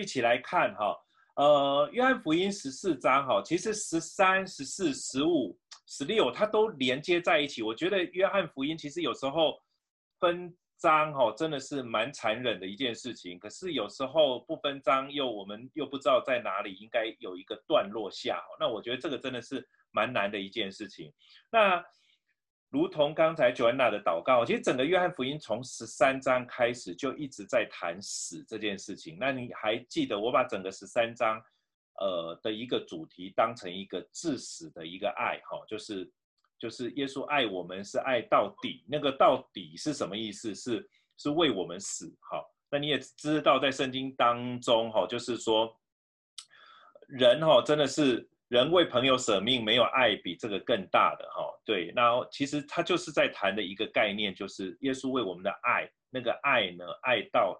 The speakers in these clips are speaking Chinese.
一起来看哈，呃，约翰福音十四章哈，其实十三、十四、十五、十六，它都连接在一起。我觉得约翰福音其实有时候分章哈，真的是蛮残忍的一件事情。可是有时候不分章，又我们又不知道在哪里应该有一个段落下。那我觉得这个真的是蛮难的一件事情。那如同刚才 Joanna 的祷告，其实整个约翰福音从十三章开始就一直在谈死这件事情。那你还记得我把整个十三章，呃的一个主题当成一个至死的一个爱，哈，就是就是耶稣爱我们是爱到底，那个到底是什么意思？是是为我们死，哈。那你也知道在圣经当中，哈，就是说人，哈，真的是。人为朋友舍命，没有爱比这个更大的哈。对，那其实他就是在谈的一个概念，就是耶稣为我们的爱，那个爱呢，爱到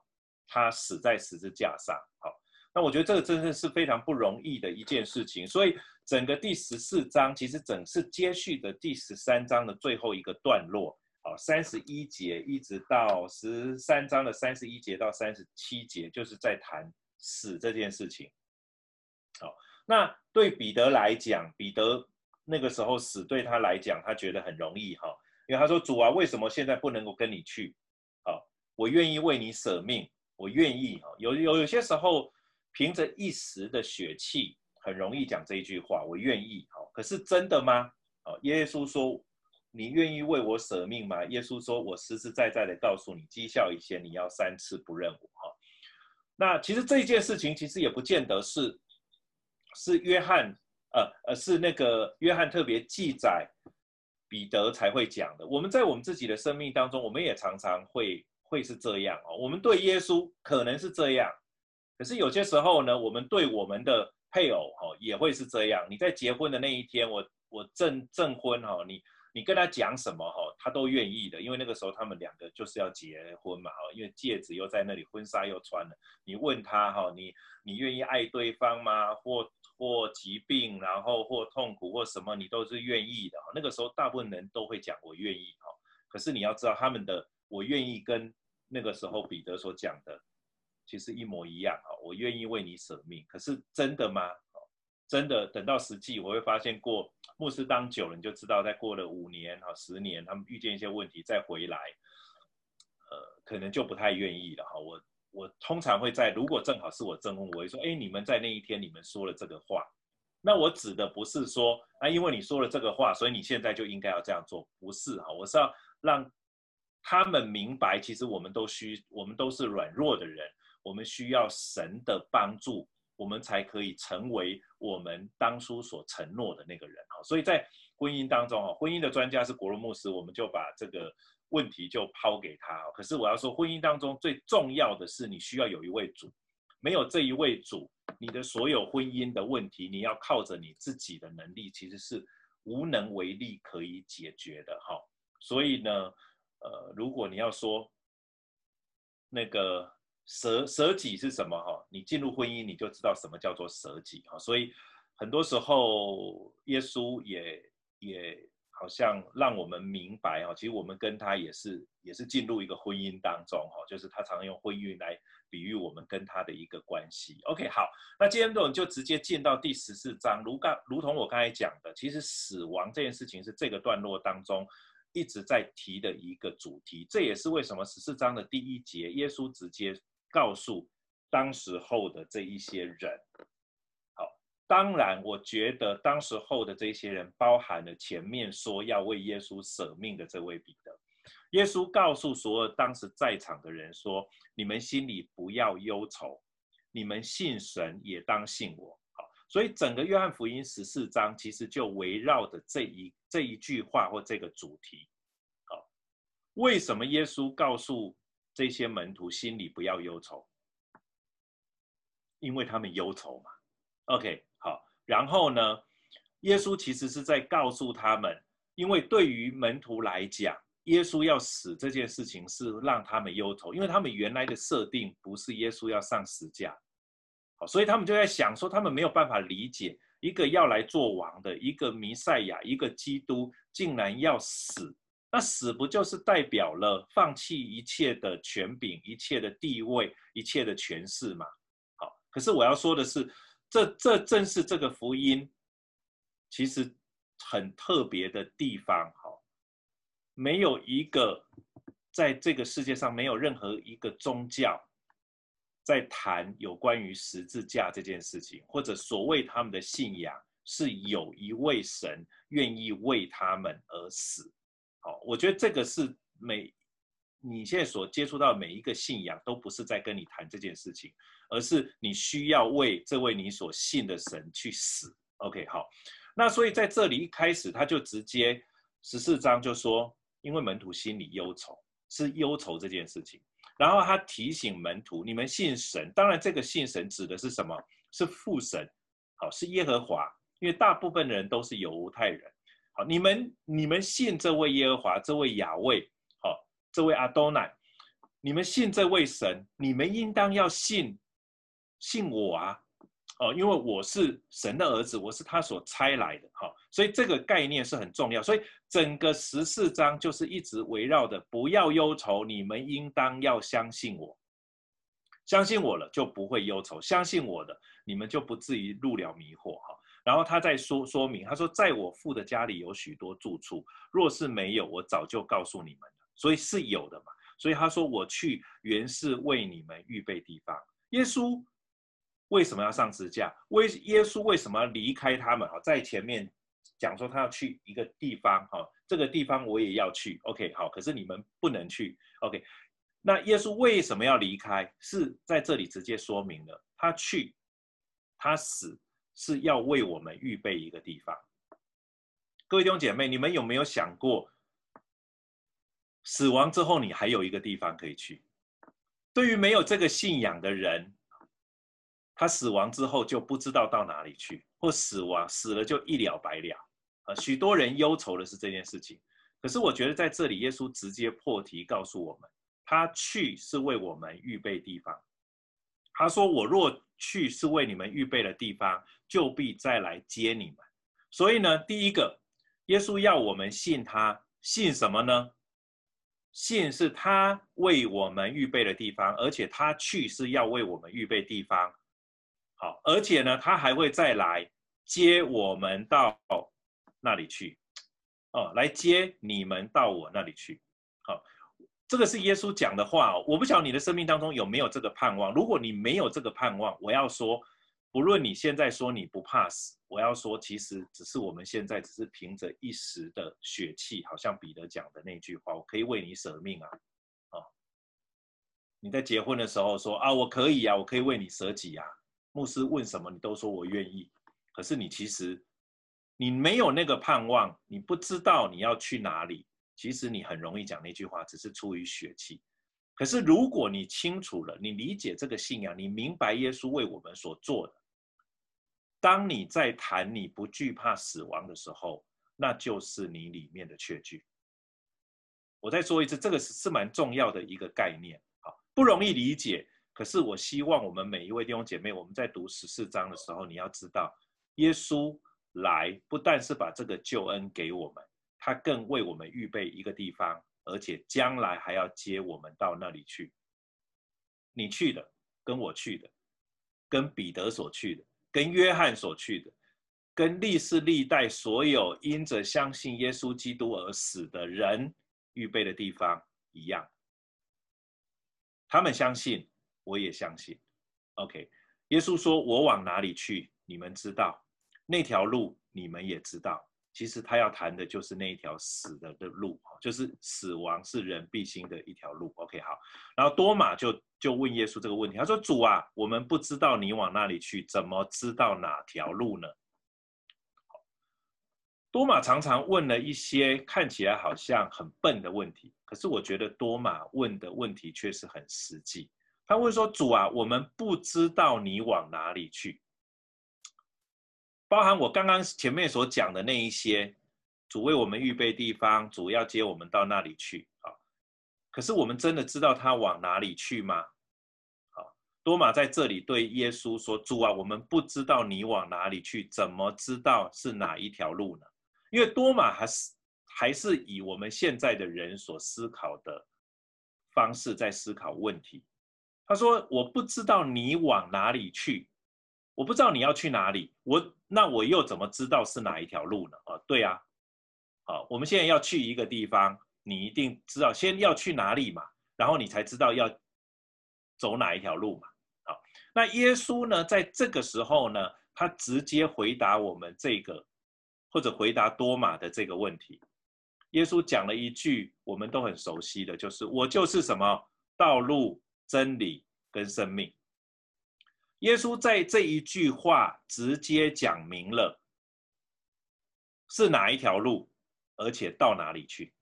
他死在十字架上。好，那我觉得这个真的是非常不容易的一件事情。所以整个第十四章其实整是接续的第十三章的最后一个段落。好，三十一节一直到十三章的三十一节到三十七节，就是在谈死这件事情。好。那对彼得来讲，彼得那个时候死对他来讲，他觉得很容易哈，因为他说：“主啊，为什么现在不能够跟你去？好，我愿意为你舍命，我愿意哈。”有有有些时候，凭着一时的血气，很容易讲这一句话：“我愿意。”好，可是真的吗？好，耶稣说：“你愿意为我舍命吗？”耶稣说：“我实实在在的告诉你，讥笑以前，你要三次不认我。”哈，那其实这件事情其实也不见得是。是约翰，呃呃，是那个约翰特别记载彼得才会讲的。我们在我们自己的生命当中，我们也常常会会是这样哦。我们对耶稣可能是这样，可是有些时候呢，我们对我们的配偶哦也会是这样。你在结婚的那一天，我我证证婚哈，你。你跟他讲什么哈，他都愿意的，因为那个时候他们两个就是要结婚嘛哈，因为戒指又在那里，婚纱又穿了。你问他哈，你你愿意爱对方吗？或或疾病，然后或痛苦或什么，你都是愿意的哈。那个时候大部分人都会讲我愿意哈，可是你要知道他们的我愿意跟那个时候彼得所讲的其实一模一样哈，我愿意为你舍命，可是真的吗？真的等到实际，我会发现过牧师当久了，你就知道，再过了五年哈、十年，他们遇见一些问题再回来，呃，可能就不太愿意了哈。我我通常会在，如果正好是我证婚，我会说，哎，你们在那一天你们说了这个话，那我指的不是说，啊，因为你说了这个话，所以你现在就应该要这样做，不是哈，我是要让他们明白，其实我们都需，我们都是软弱的人，我们需要神的帮助。我们才可以成为我们当初所承诺的那个人哈，所以在婚姻当中哈，婚姻的专家是国伦牧师，我们就把这个问题就抛给他。可是我要说，婚姻当中最重要的是你需要有一位主，没有这一位主，你的所有婚姻的问题，你要靠着你自己的能力，其实是无能为力可以解决的哈。所以呢，呃，如果你要说那个。舍舍己是什么？哈，你进入婚姻，你就知道什么叫做舍己哈。所以很多时候，耶稣也也好像让我们明白哈，其实我们跟他也是也是进入一个婚姻当中哈，就是他常用婚姻来比喻我们跟他的一个关系。OK，好，那今天我们就直接进到第十四章，如刚如同我刚才讲的，其实死亡这件事情是这个段落当中。一直在提的一个主题，这也是为什么十四章的第一节，耶稣直接告诉当时候的这一些人。当然，我觉得当时候的这些人包含了前面说要为耶稣舍命的这位彼得。耶稣告诉所有当时在场的人说：“你们心里不要忧愁，你们信神也当信我。”好，所以整个约翰福音十四章其实就围绕着这一。这一句话或这个主题，好，为什么耶稣告诉这些门徒心里不要忧愁？因为他们忧愁嘛。OK，然后呢，耶稣其实是在告诉他们，因为对于门徒来讲，耶稣要死这件事情是让他们忧愁，因为他们原来的设定不是耶稣要上十架，好，所以他们就在想说，他们没有办法理解。一个要来做王的一个弥赛亚，一个基督，竟然要死，那死不就是代表了放弃一切的权柄、一切的地位、一切的权势吗？好，可是我要说的是，这这正是这个福音，其实很特别的地方。哈，没有一个在这个世界上没有任何一个宗教在谈有关于十字架这件事情，或者所谓他们的信仰是有一位神愿意为他们而死。好，我觉得这个是每。你现在所接触到每一个信仰，都不是在跟你谈这件事情，而是你需要为这位你所信的神去死。OK，好，那所以在这里一开始他就直接十四章就说，因为门徒心里忧愁，是忧愁这件事情。然后他提醒门徒，你们信神，当然这个信神指的是什么？是父神，好，是耶和华，因为大部分的人都是犹太人。好，你们你们信这位耶和华，这位雅卫。这位阿多乃，你们信这位神，你们应当要信，信我啊，哦，因为我是神的儿子，我是他所差来的，哈，所以这个概念是很重要。所以整个十四章就是一直围绕的，不要忧愁，你们应当要相信我，相信我了就不会忧愁，相信我的，你们就不至于入了迷惑，哈。然后他再说说明，他说，在我父的家里有许多住处，若是没有，我早就告诉你们了。所以是有的嘛，所以他说，我去原是为你们预备地方。耶稣为什么要上十字架？为耶稣为什么要离开他们？哈，在前面讲说他要去一个地方，哈，这个地方我也要去。OK，好，可是你们不能去。OK，那耶稣为什么要离开？是在这里直接说明了，他去，他死是要为我们预备一个地方。各位弟兄姐妹，你们有没有想过？死亡之后，你还有一个地方可以去。对于没有这个信仰的人，他死亡之后就不知道到哪里去，或死亡死了就一了百了。啊，许多人忧愁的是这件事情。可是我觉得在这里，耶稣直接破题告诉我们，他去是为我们预备地方。他说：“我若去是为你们预备的地方，就必再来接你们。”所以呢，第一个，耶稣要我们信他，信什么呢？信是他为我们预备的地方，而且他去是要为我们预备地方。好，而且呢，他还会再来接我们到那里去。哦，来接你们到我那里去。好，这个是耶稣讲的话哦。我不晓得你的生命当中有没有这个盼望。如果你没有这个盼望，我要说。不论你现在说你不怕死，我要说，其实只是我们现在只是凭着一时的血气，好像彼得讲的那句话：“我可以为你舍命啊！”哦，你在结婚的时候说啊，我可以啊，我可以为你舍己啊。牧师问什么，你都说我愿意。可是你其实你没有那个盼望，你不知道你要去哪里。其实你很容易讲那句话，只是出于血气。可是如果你清楚了，你理解这个信仰，你明白耶稣为我们所做的。当你在谈你不惧怕死亡的时候，那就是你里面的确据。我再说一次，这个是是蛮重要的一个概念，好，不容易理解。可是我希望我们每一位弟兄姐妹，我们在读十四章的时候，你要知道，耶稣来不但是把这个救恩给我们，他更为我们预备一个地方，而且将来还要接我们到那里去。你去的，跟我去的，跟彼得所去的。跟约翰所去的，跟历世历代所有因着相信耶稣基督而死的人预备的地方一样。他们相信，我也相信。OK，耶稣说：“我往哪里去，你们知道；那条路，你们也知道。”其实他要谈的就是那一条死的的路，就是死亡是人必经的一条路。OK，好，然后多马就就问耶稣这个问题，他说：“主啊，我们不知道你往哪里去，怎么知道哪条路呢？”多马常常问了一些看起来好像很笨的问题，可是我觉得多马问的问题却是很实际。他问说：“主啊，我们不知道你往哪里去。”包含我刚刚前面所讲的那一些，主为我们预备地方，主要接我们到那里去。好，可是我们真的知道他往哪里去吗？好，多马在这里对耶稣说：“主啊，我们不知道你往哪里去，怎么知道是哪一条路呢？”因为多马还是还是以我们现在的人所思考的方式在思考问题。他说：“我不知道你往哪里去，我不知道你要去哪里，我那我又怎么知道是哪一条路呢？”啊，对啊，好，我们现在要去一个地方，你一定知道先要去哪里嘛，然后你才知道要走哪一条路嘛。好，那耶稣呢，在这个时候呢，他直接回答我们这个，或者回答多马的这个问题。耶稣讲了一句我们都很熟悉的就是：“我就是什么道路。”真理跟生命，耶稣在这一句话直接讲明了是哪一条路，而且到哪里去。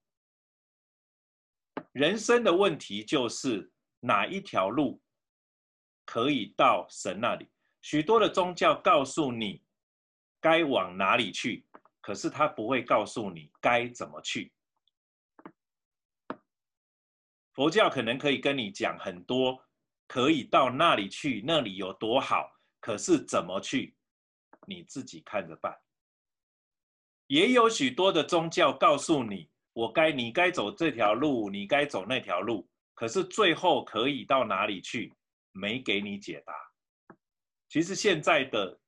人生的问题就是哪一条路可以到神那里。许多的宗教告诉你该往哪里去，可是他不会告诉你该怎么去。佛教可能可以跟你讲很多，可以到那里去，那里有多好，可是怎么去，你自己看着办。也有许多的宗教告诉你，我该你该走这条路，你该走那条路，可是最后可以到哪里去，没给你解答。其实现在的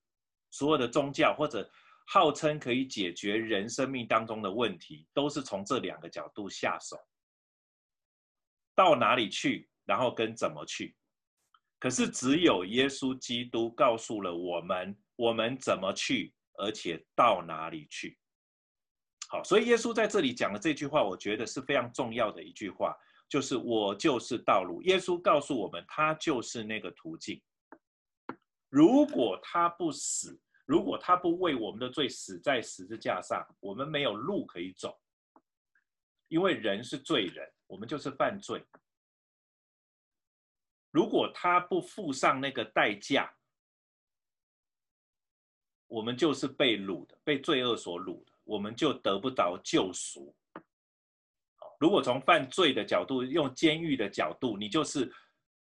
所有的宗教或者号称可以解决人生命当中的问题，都是从这两个角度下手。到哪里去，然后跟怎么去，可是只有耶稣基督告诉了我们，我们怎么去，而且到哪里去。好，所以耶稣在这里讲的这句话，我觉得是非常重要的一句话，就是我就是道路。耶稣告诉我们，他就是那个途径。如果他不死，如果他不为我们的罪死在十字架上，我们没有路可以走，因为人是罪人。我们就是犯罪。如果他不付上那个代价，我们就是被掳的，被罪恶所掳的，我们就得不到救赎。如果从犯罪的角度，用监狱的角度，你就是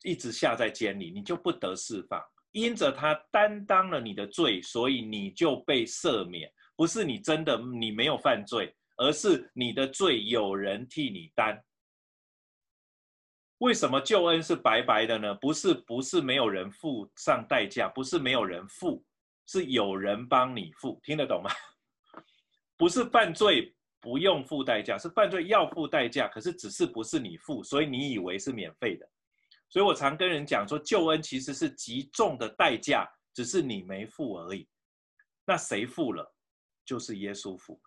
一直下在监里，你就不得释放。因着他担当了你的罪，所以你就被赦免。不是你真的你没有犯罪，而是你的罪有人替你担。为什么救恩是白白的呢？不是，不是没有人付上代价，不是没有人付，是有人帮你付，听得懂吗？不是犯罪不用付代价，是犯罪要付代价，可是只是不是你付，所以你以为是免费的。所以我常跟人讲说，救恩其实是极重的代价，只是你没付而已。那谁付了？就是耶稣付，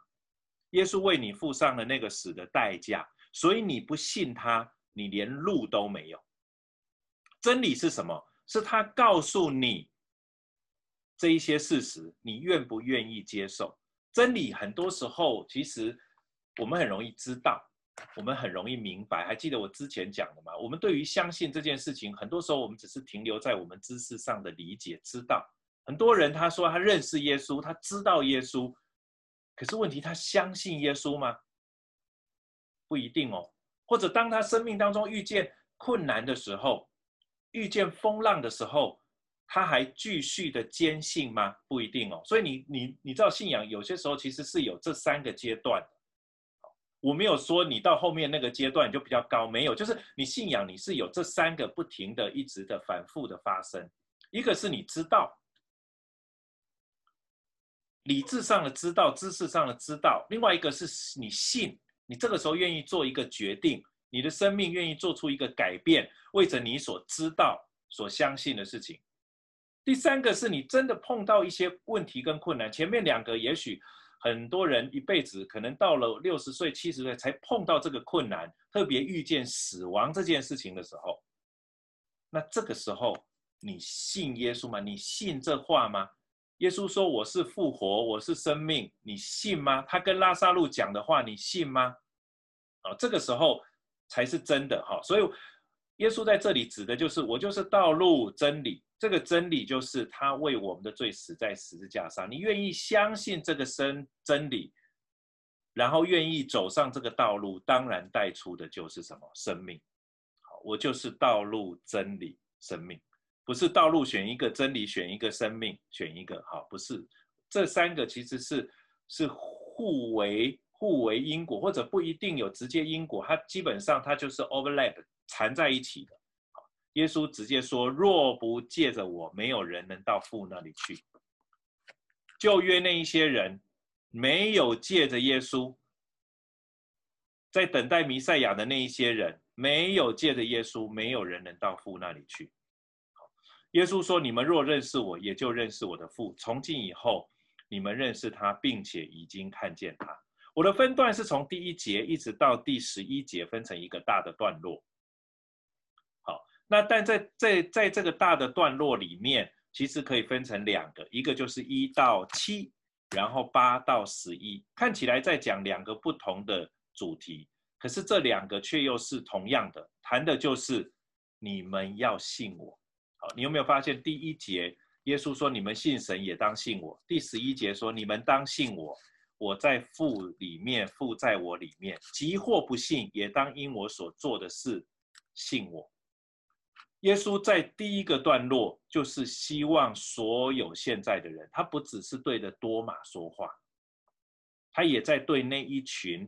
耶稣为你付上了那个死的代价，所以你不信他。你连路都没有。真理是什么？是他告诉你这一些事实，你愿不愿意接受？真理很多时候其实我们很容易知道，我们很容易明白。还记得我之前讲的吗？我们对于相信这件事情，很多时候我们只是停留在我们知识上的理解，知道。很多人他说他认识耶稣，他知道耶稣，可是问题他相信耶稣吗？不一定哦。或者当他生命当中遇见困难的时候，遇见风浪的时候，他还继续的坚信吗？不一定哦。所以你你你知道信仰有些时候其实是有这三个阶段。我没有说你到后面那个阶段就比较高，没有，就是你信仰你是有这三个不停的、一直的、反复的发生。一个是你知道，理智上的知道，知识上的知道；另外一个是你信。你这个时候愿意做一个决定，你的生命愿意做出一个改变，为着你所知道、所相信的事情。第三个是你真的碰到一些问题跟困难，前面两个也许很多人一辈子可能到了六十岁、七十岁才碰到这个困难，特别遇见死亡这件事情的时候，那这个时候你信耶稣吗？你信这话吗？耶稣说：“我是复活，我是生命，你信吗？”他跟拉撒路讲的话，你信吗？啊，这个时候才是真的哈。所以，耶稣在这里指的就是我，就是道路、真理。这个真理就是他为我们的罪死在十字架上。你愿意相信这个真真理，然后愿意走上这个道路，当然带出的就是什么？生命。好，我就是道路、真理、生命。不是道路选一个，真理选一个，生命选一个，好，不是这三个其实是是互为互为因果，或者不一定有直接因果，它基本上它就是 overlap 缠在一起的。耶稣直接说：“若不借着我，没有人能到父那里去。”旧约那一些人没有借着耶稣，在等待弥赛亚的那一些人没有借着耶稣，没有人能到父那里去。耶稣说：“你们若认识我，也就认识我的父。从今以后，你们认识他，并且已经看见他。”我的分段是从第一节一直到第十一节，分成一个大的段落。好，那但在在在这个大的段落里面，其实可以分成两个，一个就是一到七，然后八到十一，看起来在讲两个不同的主题，可是这两个却又是同样的，谈的就是你们要信我。你有没有发现第一节耶稣说，你们信神也当信我，第十一节说，你们当信我。我在父里面，父在我里面。即或不信，也当因我所做的事信我。耶稣在第一个段落，就是希望所有现在的人，他不只是对着多马说话，他也在对那一群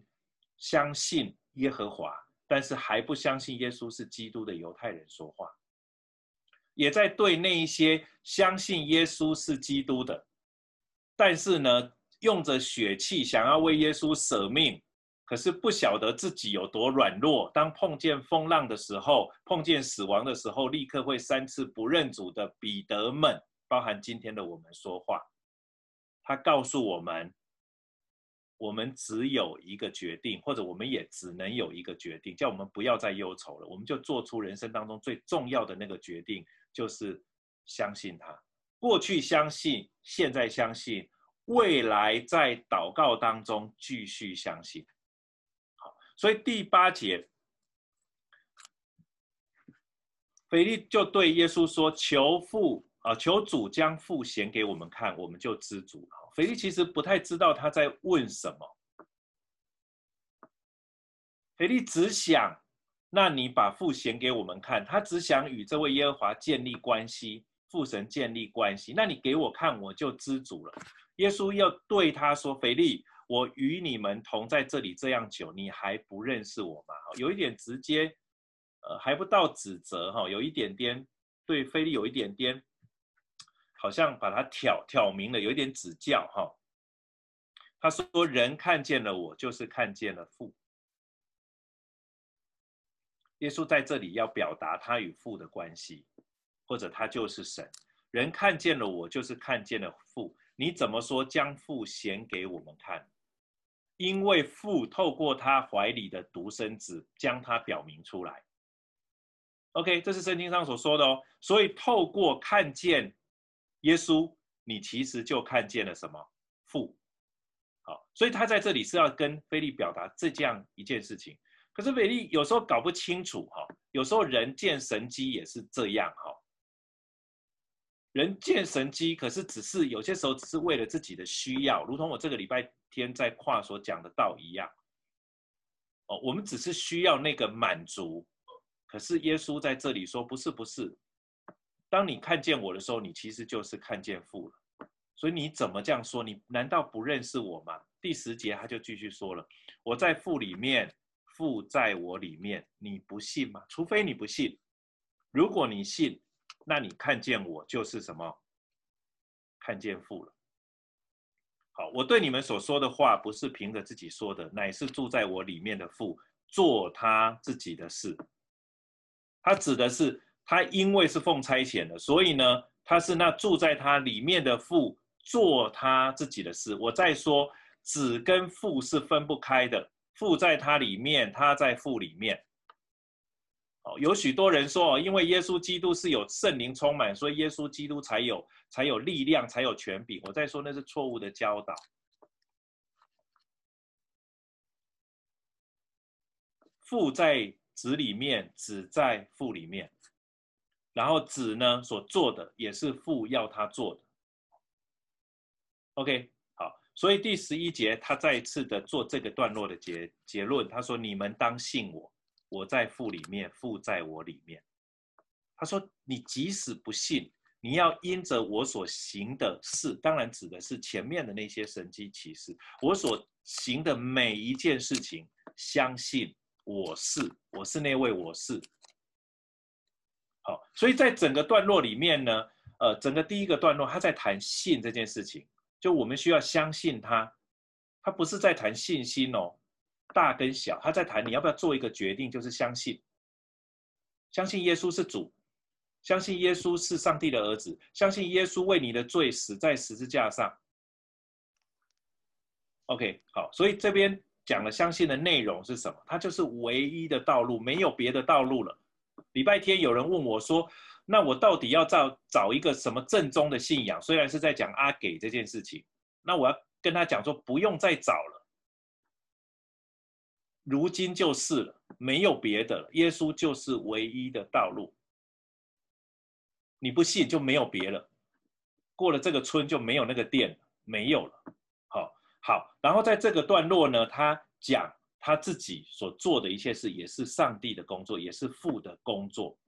相信耶和华，但是还不相信耶稣是基督的犹太人说话，也在对那一些相信耶稣是基督的，但是呢，用着血气想要为耶稣舍命，可是不晓得自己有多软弱。当碰见风浪的时候，碰见死亡的时候，立刻会三次不认主的彼得们，包含今天的我们说话。他告诉我们，我们只有一个决定，或者我们也只能有一个决定，叫我们不要再忧愁了。我们就做出人生当中最重要的那个决定，就是相信他。过去相信，现在相信。未来在祷告当中继续相信，好，所以第八节，腓利就对耶稣说：“求父啊，求主将父显给我们看，我们就知足了。”腓利其实不太知道他在问什么，腓利只想，那你把父显给我们看，他只想与这位耶和华建立关系，父神建立关系，那你给我看，我就知足了。耶稣要对他说：“腓利，我与你们同在这里这样久，你还不认识我吗？”有一点直接，呃，还不到指责哈，有一点点对腓利有一点点，好像把他挑挑明了，有一点指教哈。他说：“人看见了我，就是看见了父。”耶稣在这里要表达他与父的关系，或者他就是神。人看见了我，就是看见了父。你怎么说将父显给我们看？因为父透过他怀里的独生子将他表明出来。OK，这是圣经上所说的哦。所以透过看见耶稣，你其实就看见了什么？父。好，所以他在这里是要跟腓利表达这样一件事情。可是美丽有时候搞不清楚哈，有时候人见神机也是这样哈。人见神机，可是只是有些时候只是为了自己的需要，如同我这个礼拜天在跨所讲的道一样。哦，我们只是需要那个满足，可是耶稣在这里说不是不是。当你看见我的时候，你其实就是看见父了。所以你怎么这样说？你难道不认识我吗？第十节他就继续说了：我在父里面，父在我里面。你不信吗？除非你不信，如果你信。那你看见我就是什么？看见父了。好，我对你们所说的话不是凭着自己说的，乃是住在我里面的父做他自己的事。他指的是他因为是奉差遣的，所以呢，他是那住在他里面的父做他自己的事。我再说，子跟父是分不开的，父在他里面，他在父里面。哦有许多人说，哦因为耶稣基督是有圣灵充满，所以耶稣基督才有才有力量，才有权柄。我在说那是错误的教导。父在子里面，子在父里面，然后子呢所做的也是父要他做的。OK，所以第十一节他再一次的做这个段落的结结论，他说：“你们当信我。”我在父里面，父在我里面。他说：“你即使不信，你要因着我所行的事，当然指的是前面的那些神迹奇事，我所行的每一件事情，相信我是，我是那位我是。好，所以在整个段落里面呢，呃，整个第一个段落他在谈信这件事情，就我们需要相信他，他不是在谈信心哦，大跟小，他在谈你要不要做一个决定，就是相信，相信耶稣是主，相信耶稣是上帝的儿子，相信耶稣为你的罪死在十字架上。OK，好，所以这边讲了相信的内容是什么？它就是唯一的道路，没有别的道路了。礼拜天有人问我说：“那我到底要找找一个什么正宗的信仰？”虽然是在讲阿给这件事情，那我要跟他讲说，不用再找了，如今就是了，没有别的了，耶稣就是唯一的道路。你不信就没有别了，过了这个村就没有那个店，没有了。好好，然后在这个段落呢，他讲他自己所做的一切事，也是上帝的工作，也是父的工作。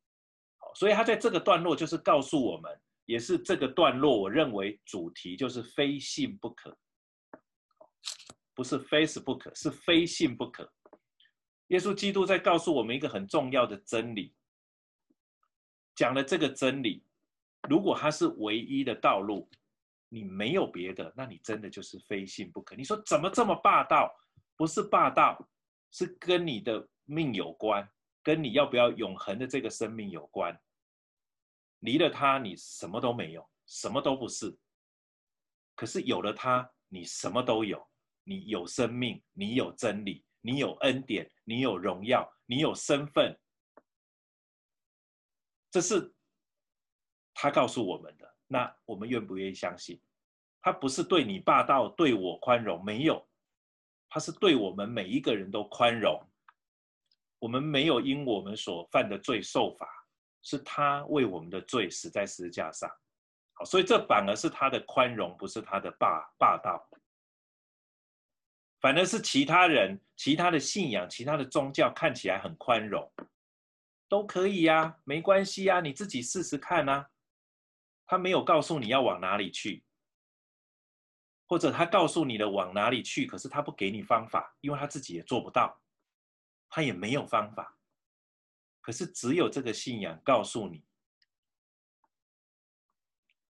所以他在这个段落就是告诉我们，也是这个段落，我认为主题就是非信不可，不是非死不可，是非信不可。耶稣基督在告诉我们一个很重要的真理，讲了这个真理，如果他是唯一的道路。你没有别的，那你真的就是非信不可。你说怎么这么霸道？不是霸道，是跟你的命有关，跟你要不要永恒的这个生命有关。离了他，你什么都没有，什么都不是。可是有了他，你什么都有。你有生命，你有真理，你有恩典，你有荣耀，你有身份。这是他告诉我们的。那我们愿不愿意相信，他不是对你霸道，对我宽容？没有，他是对我们每一个人都宽容。我们没有因我们所犯的罪受罚，是他为我们的罪死在十字架上。好，所以这反而是他的宽容，不是他的霸霸道。反而是其他人、其他的信仰、其他的宗教看起来很宽容，都可以呀，没关系呀，你自己试试看呐。他没有告诉你要往哪里去，或者他告诉你的往哪里去，可是他不给你方法，因为他自己也做不到，他也没有方法。可是只有这个信仰告诉你。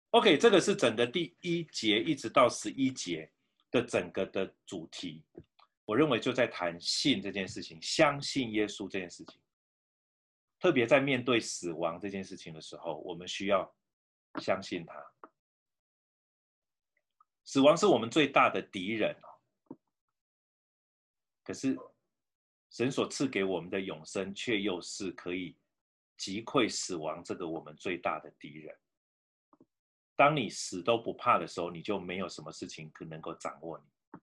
OK，这个是整个第一节一直到十一节的整个的主题，我认为就在谈信这件事情，相信耶稣这件事情，特别在面对死亡这件事情的时候，我们需要。相信他，死亡是我们最大的敌人。可是，神所赐给我们的永生，却又是可以击溃死亡这个我们最大的敌人。当你死都不怕的时候，你就没有什么事情可能够掌握你。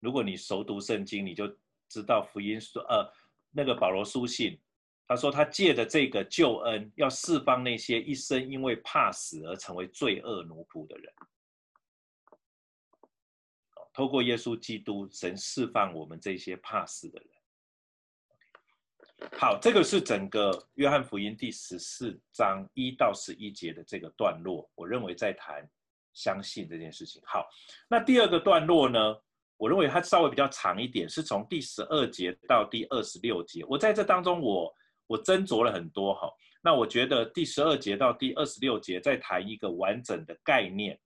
如果你熟读圣经，你就知道福音书，呃，那个保罗书信。他说：“他借着这个救恩，要释放那些一生因为怕死而成为罪恶奴仆的人。透过耶稣基督，神释放我们这些怕死的人。好，这个是整个约翰福音第十四章一到十一节的这个段落。我认为在谈相信这件事情。好，那第二个段落呢？我认为它稍微比较长一点，是从第十二节到第二十六节。我在这当中，我。我斟酌了很多哈，那我觉得第十二节到第二十六节在谈一个完整的概念，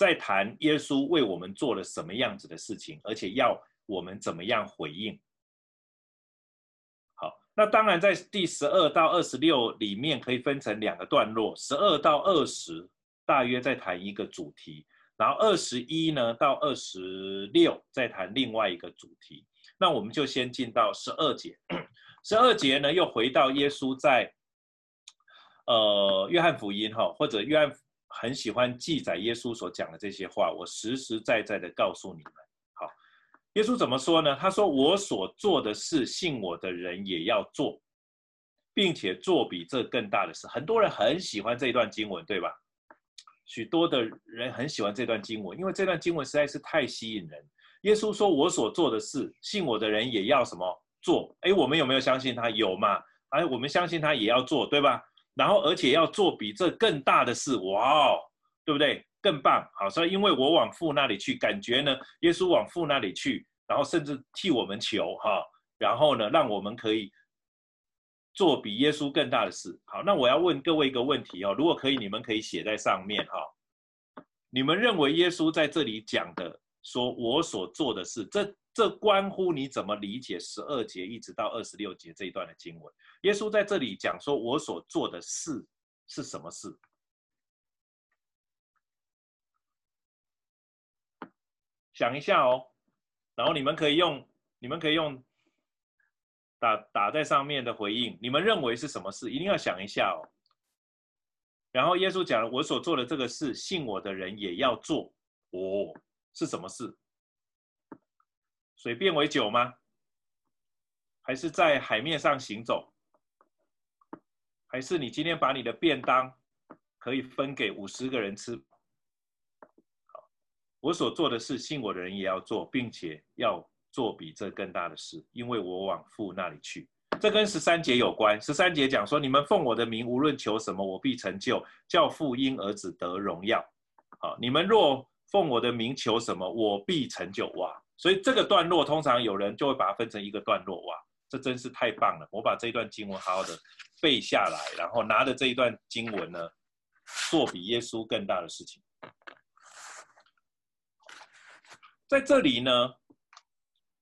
在谈耶稣为我们做了什么样子的事情，而且要我们怎么样回应。好，那当然在第十二到二十六里面可以分成两个段落，十二到二十大约在谈一个主题，然后二十一呢到二十六再谈另外一个主题。那我们就先进到十二节。十二节呢，又回到耶稣在，呃，约翰福音哈，或者约翰很喜欢记载耶稣所讲的这些话，我实实在在的告诉你们，好，耶稣怎么说呢？他说：“我所做的事，信我的人也要做，并且做比这更大的事。”很多人很喜欢这一段经文，对吧？许多的人很喜欢这段经文，因为这段经文实在是太吸引人。耶稣说：“我所做的事，信我的人也要什么？”做，哎，我们有没有相信他？有嘛？哎，我们相信他也要做，对吧？然后，而且要做比这更大的事，哇哦，对不对？更棒。好，所以因为我往父那里去，感觉呢，耶稣往父那里去，然后甚至替我们求哈，然后呢，让我们可以做比耶稣更大的事。好，那我要问各位一个问题哦，如果可以，你们可以写在上面哈。你们认为耶稣在这里讲的，说我所做的事，这这关乎你怎么理解十二节一直到二十六节这一段的经文？耶稣在这里讲说我所做的事是什么事？想一下哦，然后你们可以用，你们可以用打打在上面的回应，你们认为是什么事？一定要想一下哦。然后耶稣讲了，我所做的这个事，信我的人也要做。哦，是什么事？水变为酒吗？还是在海面上行走？还是你今天把你的便当可以分给五十个人吃？我所做的事，信我的人也要做，并且要做比这更大的事，因为我往父那里去。这跟十三节有关。十三节讲说，你们奉我的名无论求什么，我必成就，叫父因儿子得荣耀。好，你们若奉我的名求什么，我必成就。哇，所以这个段落通常有人就会把它分成一个段落。哇，这真是太棒了！我把这一段经文好好的背下来，然后拿着这一段经文呢，做比耶稣更大的事情。在这里呢，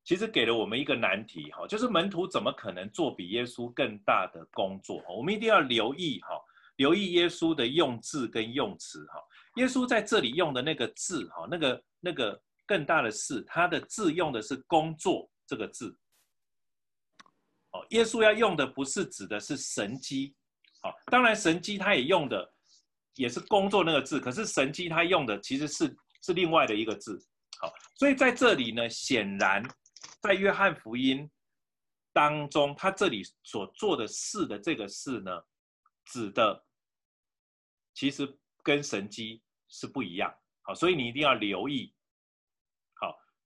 其实给了我们一个难题哈，就是门徒怎么可能做比耶稣更大的工作？我们一定要留意哈，留意耶稣的用字跟用词哈。耶稣在这里用的那个字哈，那个那个更大的事，他的字用的是工作这个字。哦，耶稣要用的不是指的是神机，好，当然神机他也用的也是工作那个字，可是神机他用的其实是是另外的一个字。好，所以在这里呢，显然在约翰福音当中，他这里所做的事的这个事呢，指的其实跟神机是不一样。好，所以你一定要留意。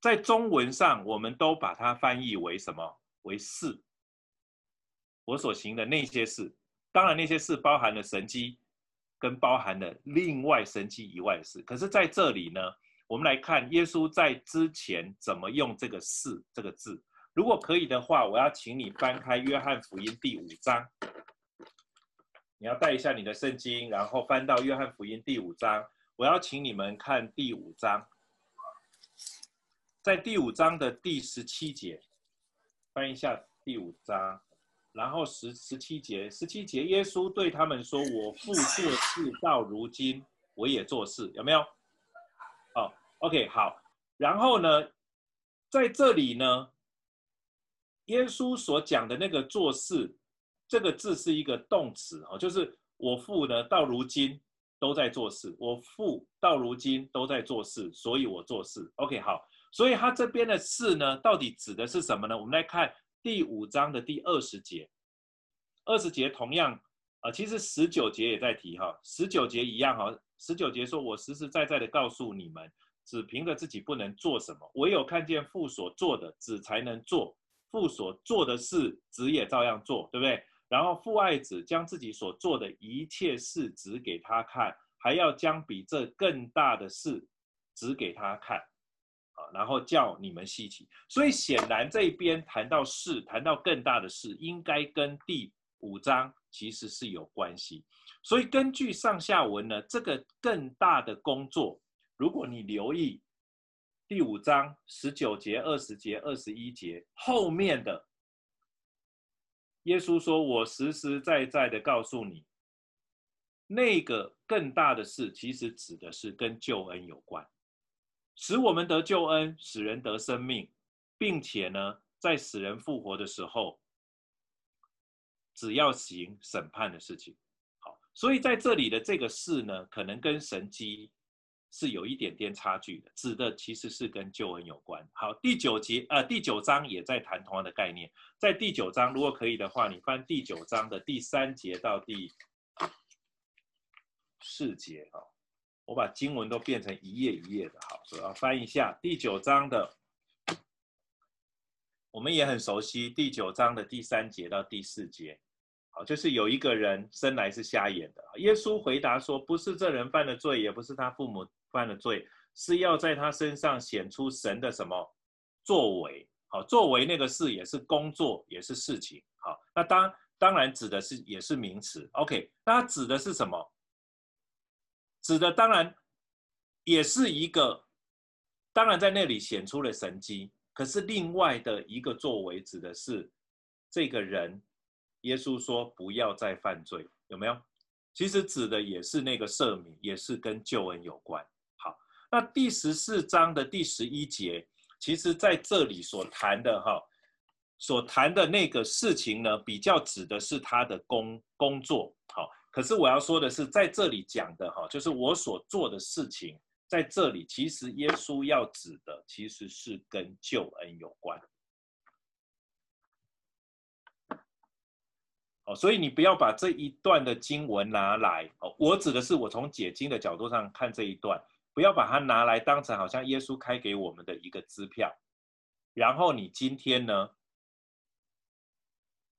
在中文上，我们都把它翻译为什么？为事。我所行的那些事，当然那些事包含了神迹，跟包含了另外神迹以外的事。可是在这里呢？我们来看耶稣在之前怎么用这个“事”这个字。如果可以的话，我要请你翻开约翰福音第五章。你要带一下你的圣经，然后翻到约翰福音第五章。我要请你们看第五章，在第五章的第十七节，翻一下第五章，然后十十七节，十七节，耶稣对他们说：“我父做事到如今，我也做事。”有没有？OK，好，然后呢，在这里呢，耶稣所讲的那个做事，这个字是一个动词哦，就是我父呢到如今都在做事，我父到如今都在做事，所以我做事。OK，好，所以他这边的事呢，到底指的是什么呢？我们来看第五章的第二十节，二十节同样啊，其实十九节也在提哈，十九节一样哈，十九节说我实实在在的告诉你们。只凭着自己不能做什么，唯有看见父所做的，子才能做。父所做的事，子也照样做，对不对？然后父爱子，将自己所做的一切事指给他看，还要将比这更大的事指给他看，然后叫你们稀奇。所以显然这边谈到事，谈到更大的事，应该跟第五章其实是有关系。所以根据上下文呢，这个更大的工作。如果你留意第五章十九节、二十节、二十一节后面的，耶稣说：“我实实在在的告诉你，那个更大的事，其实指的是跟救恩有关，使我们得救恩，使人得生命，并且呢，在死人复活的时候，只要行审判的事情。好，所以在这里的这个事呢，可能跟神迹。”是有一点点差距的，指的其实是跟救恩有关。好，第九节，呃，第九章也在谈同样的概念。在第九章，如果可以的话，你翻第九章的第三节到第四节啊。我把经文都变成一页一页的，好，所以要翻一下第九章的。我们也很熟悉第九章的第三节到第四节。好，就是有一个人生来是瞎眼的。耶稣回答说：“不是这人犯的罪，也不是他父母。”犯了罪，是要在他身上显出神的什么作为？好，作为那个事也是工作，也是事情。好，那当当然指的是也是名词。OK，那指的是什么？指的当然也是一个，当然在那里显出了神迹。可是另外的一个作为指的是这个人，耶稣说不要再犯罪，有没有？其实指的也是那个赦免，也是跟救恩有关。好，那第十四章的第十一节，其实在这里所谈的哈，所谈的那个事情呢，比较指的是他的工工作。好，可是我要说的是，在这里讲的哈，就是我所做的事情，在这里其实耶稣要指的其实是跟救恩有关。哦，所以你不要把这一段的经文拿来哦，我指的是我从解经的角度上看这一段，不要把它拿来当成好像耶稣开给我们的一个支票，然后你今天呢，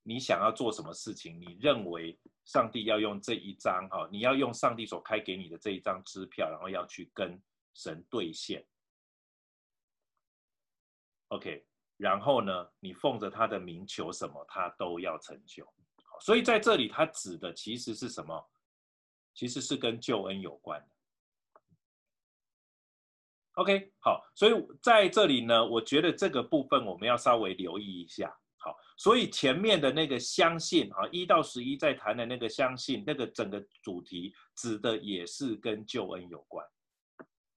你想要做什么事情，你认为上帝要用这一张哈，你要用上帝所开给你的这一张支票，然后要去跟神兑现，OK，然后呢，你奉着他的名求什么，他都要成就。所以在这里，他指的其实是什么？其实是跟救恩有关。OK，好，所以在这里呢，我觉得这个部分我们要稍微留意一下。所以前面的那个相信啊，一到十一在谈的那个相信，那个整个主题指的也是跟救恩有关。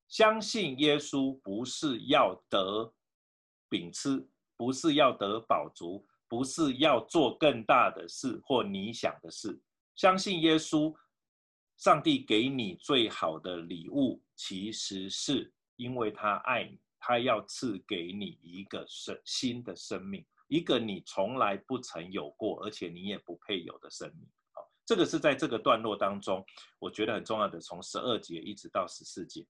相信耶稣不是要得饼吃，不是要得饱足。不是要做更大的事或你想的事，相信耶稣，上帝给你最好的礼物，其实是因为他爱你，他要赐给你一个生新的生命，一个你从来不曾有过，而且你也不配有的生命。好，这个是在这个段落当中，我觉得很重要的，从十二节一直到十四节。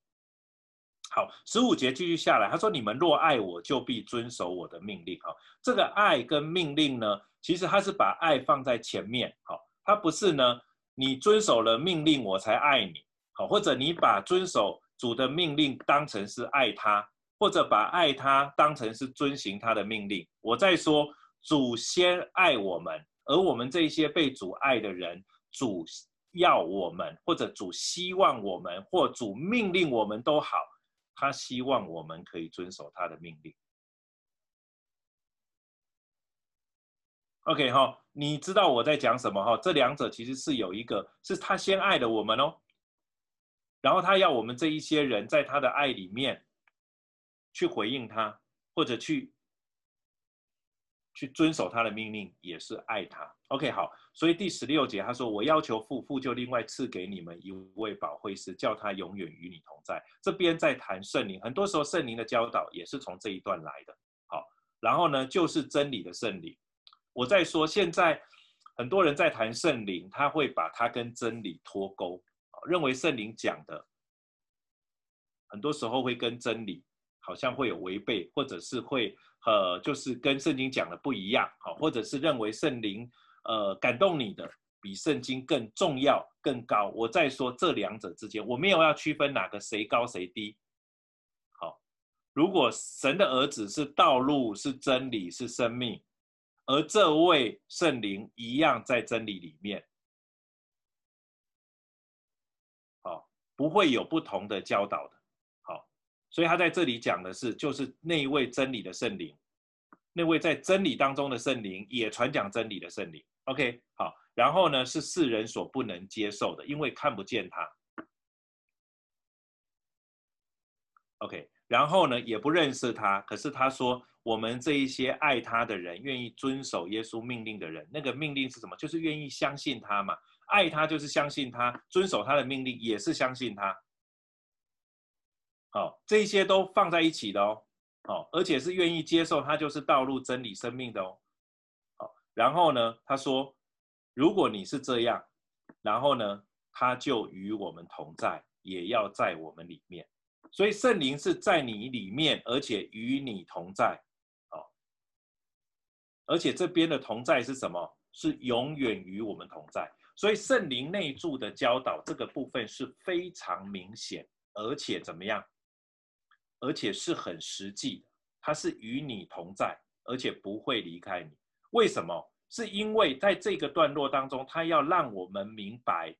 好，十五节继续下来，他说：“你们若爱我，就必遵守我的命令。”哈，这个爱跟命令呢，其实他是把爱放在前面。好，他不是呢，你遵守了命令我才爱你。好，或者你把遵守主的命令当成是爱他，或者把爱他当成是遵行他的命令。我在说，祖先爱我们，而我们这些被主爱的人，主要我们，或者主希望我们，或主命令我们都好。他希望我们可以遵守他的命令。OK 哈，你知道我在讲什么哈？这两者其实是有一个，是他先爱的我们哦，然后他要我们这一些人在他的爱里面去回应他，或者去。去遵守他的命令，也是爱他。OK，好，所以第十六节他说：“我要求父，父就另外赐给你们一位保惠师，叫他永远与你同在。”这边在谈圣灵，很多时候圣灵的教导也是从这一段来的。好，然后呢，就是真理的圣灵。我在说，现在很多人在谈圣灵，他会把它跟真理脱钩，认为圣灵讲的很多时候会跟真理好像会有违背，或者是会。呃，就是跟圣经讲的不一样，好，或者是认为圣灵呃感动你的比圣经更重要、更高。我在说这两者之间，我没有要区分哪个谁高谁低。好，如果神的儿子是道路、是真理、是生命，而这位圣灵一样在真理里面，好，不会有不同的教导的。所以他在这里讲的是，就是那一位真理的圣灵，那位在真理当中的圣灵，也传讲真理的圣灵。OK，好，然后呢，是世人所不能接受的，因为看不见他。OK，然后呢，也不认识他。可是他说，我们这一些爱他的人，愿意遵守耶稣命令的人，那个命令是什么？就是愿意相信他嘛。爱他就是相信他，遵守他的命令也是相信他。好，这些都放在一起的哦，好，而且是愿意接受他就是道路、真理、生命的哦。好，然后呢，他说，如果你是这样，然后呢，他就与我们同在，也要在我们里面。所以圣灵是在你里面，而且与你同在。好，而且这边的同在是什么？是永远与我们同在。所以圣灵内住的教导这个部分是非常明显，而且怎么样？而且是很实际的，他是与你同在，而且不会离开你。为什么？是因为在这个段落当中，他要让我们明白，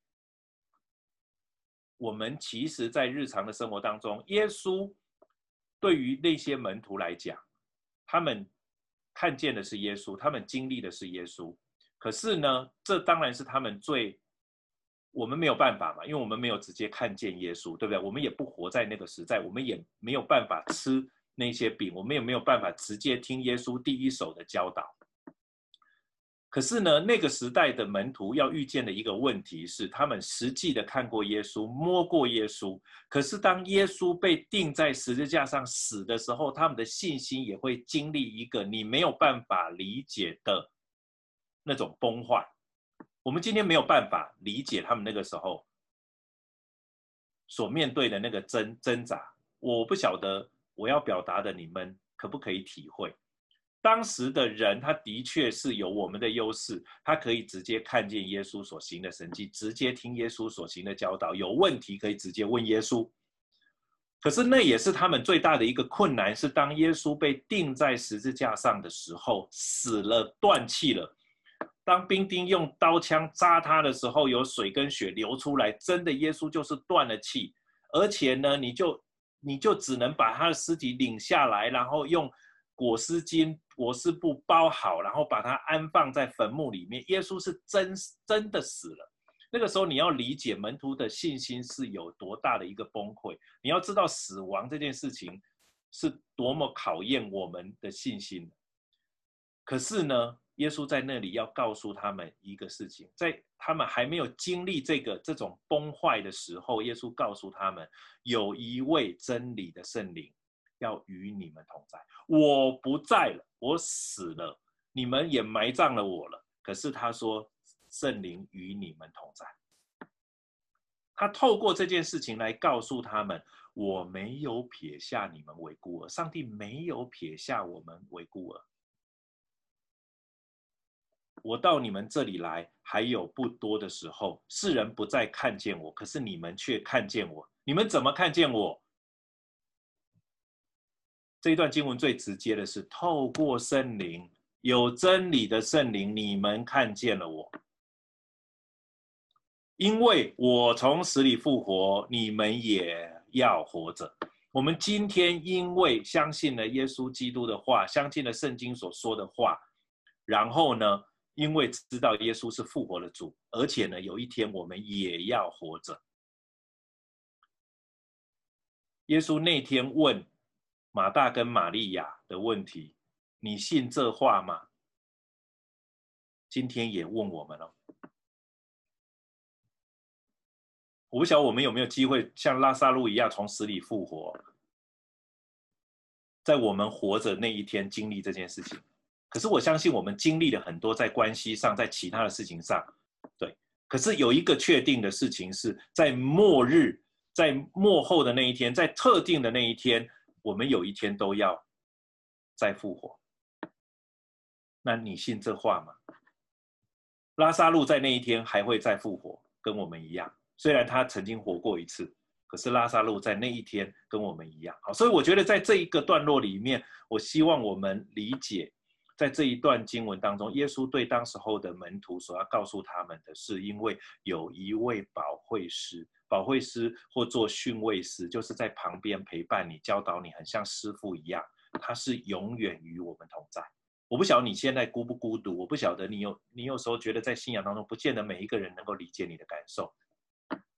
我们其实在日常的生活当中，耶稣对于那些门徒来讲，他们看见的是耶稣，他们经历的是耶稣。可是呢，这当然是他们最，我们没有办法嘛，因为我们没有直接看见耶稣，对不对？我们也不活在那个时代，我们也没有办法吃那些饼，我们也没有办法直接听耶稣第一手的教导。可是呢，那个时代的门徒要遇见的一个问题是，他们实际的看过耶稣，摸过耶稣。可是当耶稣被钉在十字架上死的时候，他们的信心也会经历一个你没有办法理解的那种崩坏。我们今天没有办法理解他们那个时候所面对的那个挣挣扎。我不晓得我要表达的，你们可不可以体会？当时的人，他的确是有我们的优势，他可以直接看见耶稣所行的神迹，直接听耶稣所行的教导，有问题可以直接问耶稣。可是那也是他们最大的一个困难，是当耶稣被钉在十字架上的时候，死了，断气了。当兵丁用刀枪扎他的时候，有水跟血流出来，真的耶稣就是断了气。而且呢，你就你就只能把他的尸体领下来，然后用。裹尸巾、裹尸布包好，然后把它安放在坟墓里面。耶稣是真真的死了。那个时候，你要理解门徒的信心是有多大的一个崩溃。你要知道，死亡这件事情是多么考验我们的信心。可是呢，耶稣在那里要告诉他们一个事情，在他们还没有经历这个这种崩坏的时候，耶稣告诉他们，有一位真理的圣灵。要与你们同在，我不在了，我死了，你们也埋葬了我了。可是他说，圣灵与你们同在。他透过这件事情来告诉他们，我没有撇下你们为孤儿，上帝没有撇下我们为孤儿。我到你们这里来还有不多的时候，世人不再看见我，可是你们却看见我。你们怎么看见我？这一段经文最直接的是透过圣灵，有真理的圣灵，你们看见了我，因为我从死里复活，你们也要活着。我们今天因为相信了耶稣基督的话，相信了圣经所说的话，然后呢，因为知道耶稣是复活的主，而且呢，有一天我们也要活着。耶稣那天问。马大跟玛利亚的问题，你信这话吗？今天也问我们了。我不晓得我们有没有机会像拉撒路一样从死里复活，在我们活着那一天经历这件事情。可是我相信我们经历了很多，在关系上，在其他的事情上，对。可是有一个确定的事情是在末日，在末后的那一天，在特定的那一天。我们有一天都要再复活，那你信这话吗？拉撒路在那一天还会再复活，跟我们一样。虽然他曾经活过一次，可是拉撒路在那一天跟我们一样。好，所以我觉得在这一个段落里面，我希望我们理解，在这一段经文当中，耶稣对当时候的门徒所要告诉他们的是，因为有一位保惠师。保惠师或做训诲师，就是在旁边陪伴你、教导你，很像师父一样。他是永远与我们同在。我不晓得你现在孤不孤独，我不晓得你有你有时候觉得在信仰当中，不见得每一个人能够理解你的感受。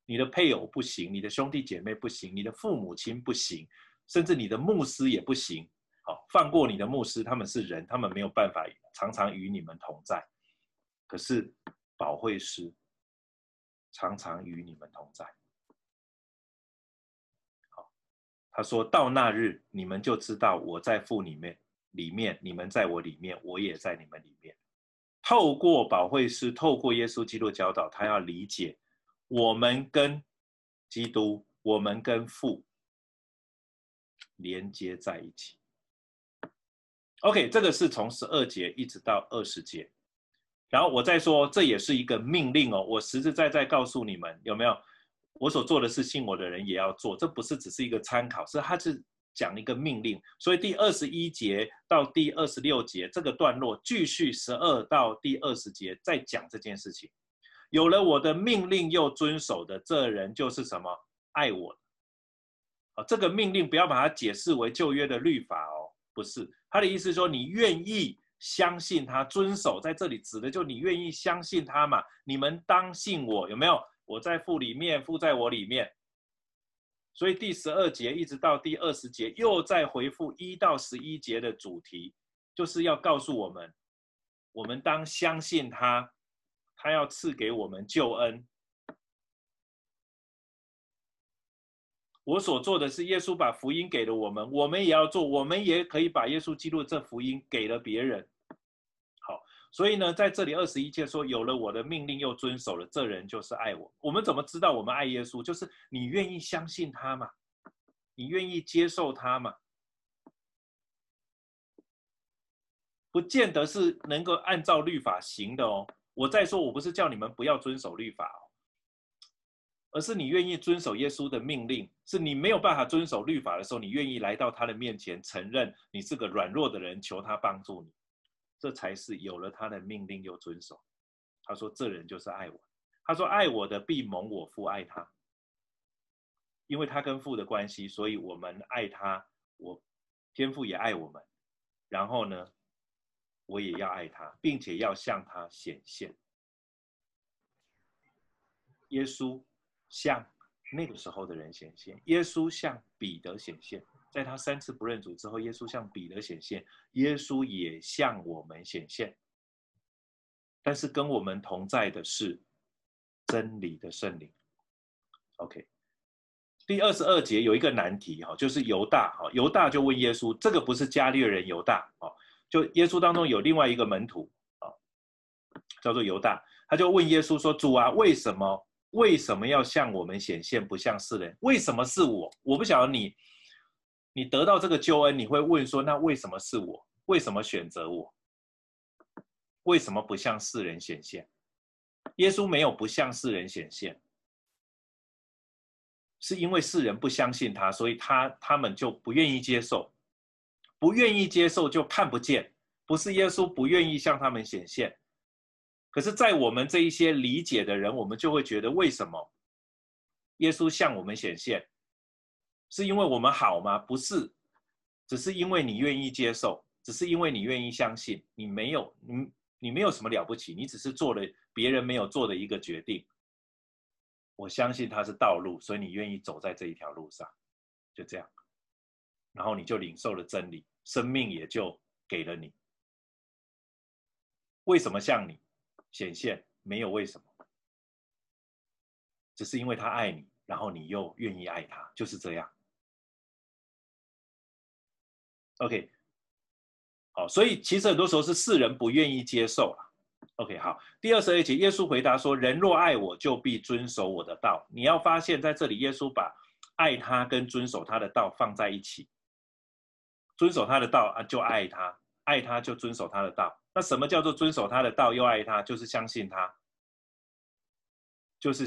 你的配偶不行，你的兄弟姐妹不行，你的父母亲不行，甚至你的牧师也不行。好，放过你的牧师，他们是人，他们没有办法常常与你们同在。可是保惠师常常与你们同在。好他说到那日，你们就知道我在父里面，里面你们在我里面，我也在你们里面。透过保惠师，透过耶稣基督教导，他要理解我们跟基督，我们跟父连接在一起。OK，这个是从十二节一直到二十节，然后我再说，这也是一个命令哦，我实实在在告诉你们，有没有？我所做的事，信我的人也要做。这不是只是一个参考，是他是讲一个命令。所以第二十一节到第二十六节这个段落，继续十二到第二十节再讲这件事情。有了我的命令又遵守的这人，就是什么？爱我。啊，这个命令不要把它解释为旧约的律法哦，不是。他的意思说，你愿意相信他，遵守，在这里指的就你愿意相信他嘛。你们当信我，有没有？我在父里面，父在我里面。所以第十二节一直到第二十节，又在回复一到十一节的主题，就是要告诉我们，我们当相信他。他要赐给我们救恩。我所做的是，耶稣把福音给了我们，我们也要做，我们也可以把耶稣基督这福音给了别人。好，所以呢，在这里二十一节说，有了我的命令又遵守了，这人就是爱我。我们怎么知道我们爱耶稣？就是你愿意相信他嘛，你愿意接受他嘛，不见得是能够按照律法行的哦。我再说，我不是叫你们不要遵守律法哦，而是你愿意遵守耶稣的命令。是你没有办法遵守律法的时候，你愿意来到他的面前，承认你是个软弱的人，求他帮助你，这才是有了他的命令又遵守。他说：“这人就是爱我。”他说：“爱我的必蒙我父爱他，因为他跟父的关系，所以我们爱他。我天父也爱我们。然后呢？”我也要爱他，并且要向他显现。耶稣向那个时候的人显现，耶稣向彼得显现，在他三次不认主之后，耶稣向彼得显现，耶稣也向我们显现。但是跟我们同在的是真理的圣灵。OK，第二十二节有一个难题哈，就是犹大哈，犹大就问耶稣，这个不是加略人犹大哦。就耶稣当中有另外一个门徒啊，叫做犹大，他就问耶稣说：“主啊，为什么为什么要向我们显现，不向世人？为什么是我？我不晓得你，你得到这个救恩，你会问说：那为什么是我？为什么选择我？为什么不向世人显现？耶稣没有不向世人显现，是因为世人不相信他，所以他他们就不愿意接受。”不愿意接受就看不见，不是耶稣不愿意向他们显现，可是，在我们这一些理解的人，我们就会觉得，为什么耶稣向我们显现，是因为我们好吗？不是，只是因为你愿意接受，只是因为你愿意相信，你没有，你你没有什么了不起，你只是做了别人没有做的一个决定。我相信它是道路，所以你愿意走在这一条路上，就这样，然后你就领受了真理。生命也就给了你。为什么向你显现？没有为什么，只是因为他爱你，然后你又愿意爱他，就是这样。OK，好，所以其实很多时候是世人不愿意接受了。OK，好，第二十二节，耶稣回答说：“人若爱我，就必遵守我的道。”你要发现在这里，耶稣把爱他跟遵守他的道放在一起。遵守他的道啊，就爱他；爱他就遵守他的道。那什么叫做遵守他的道又爱他？就是相信他，就是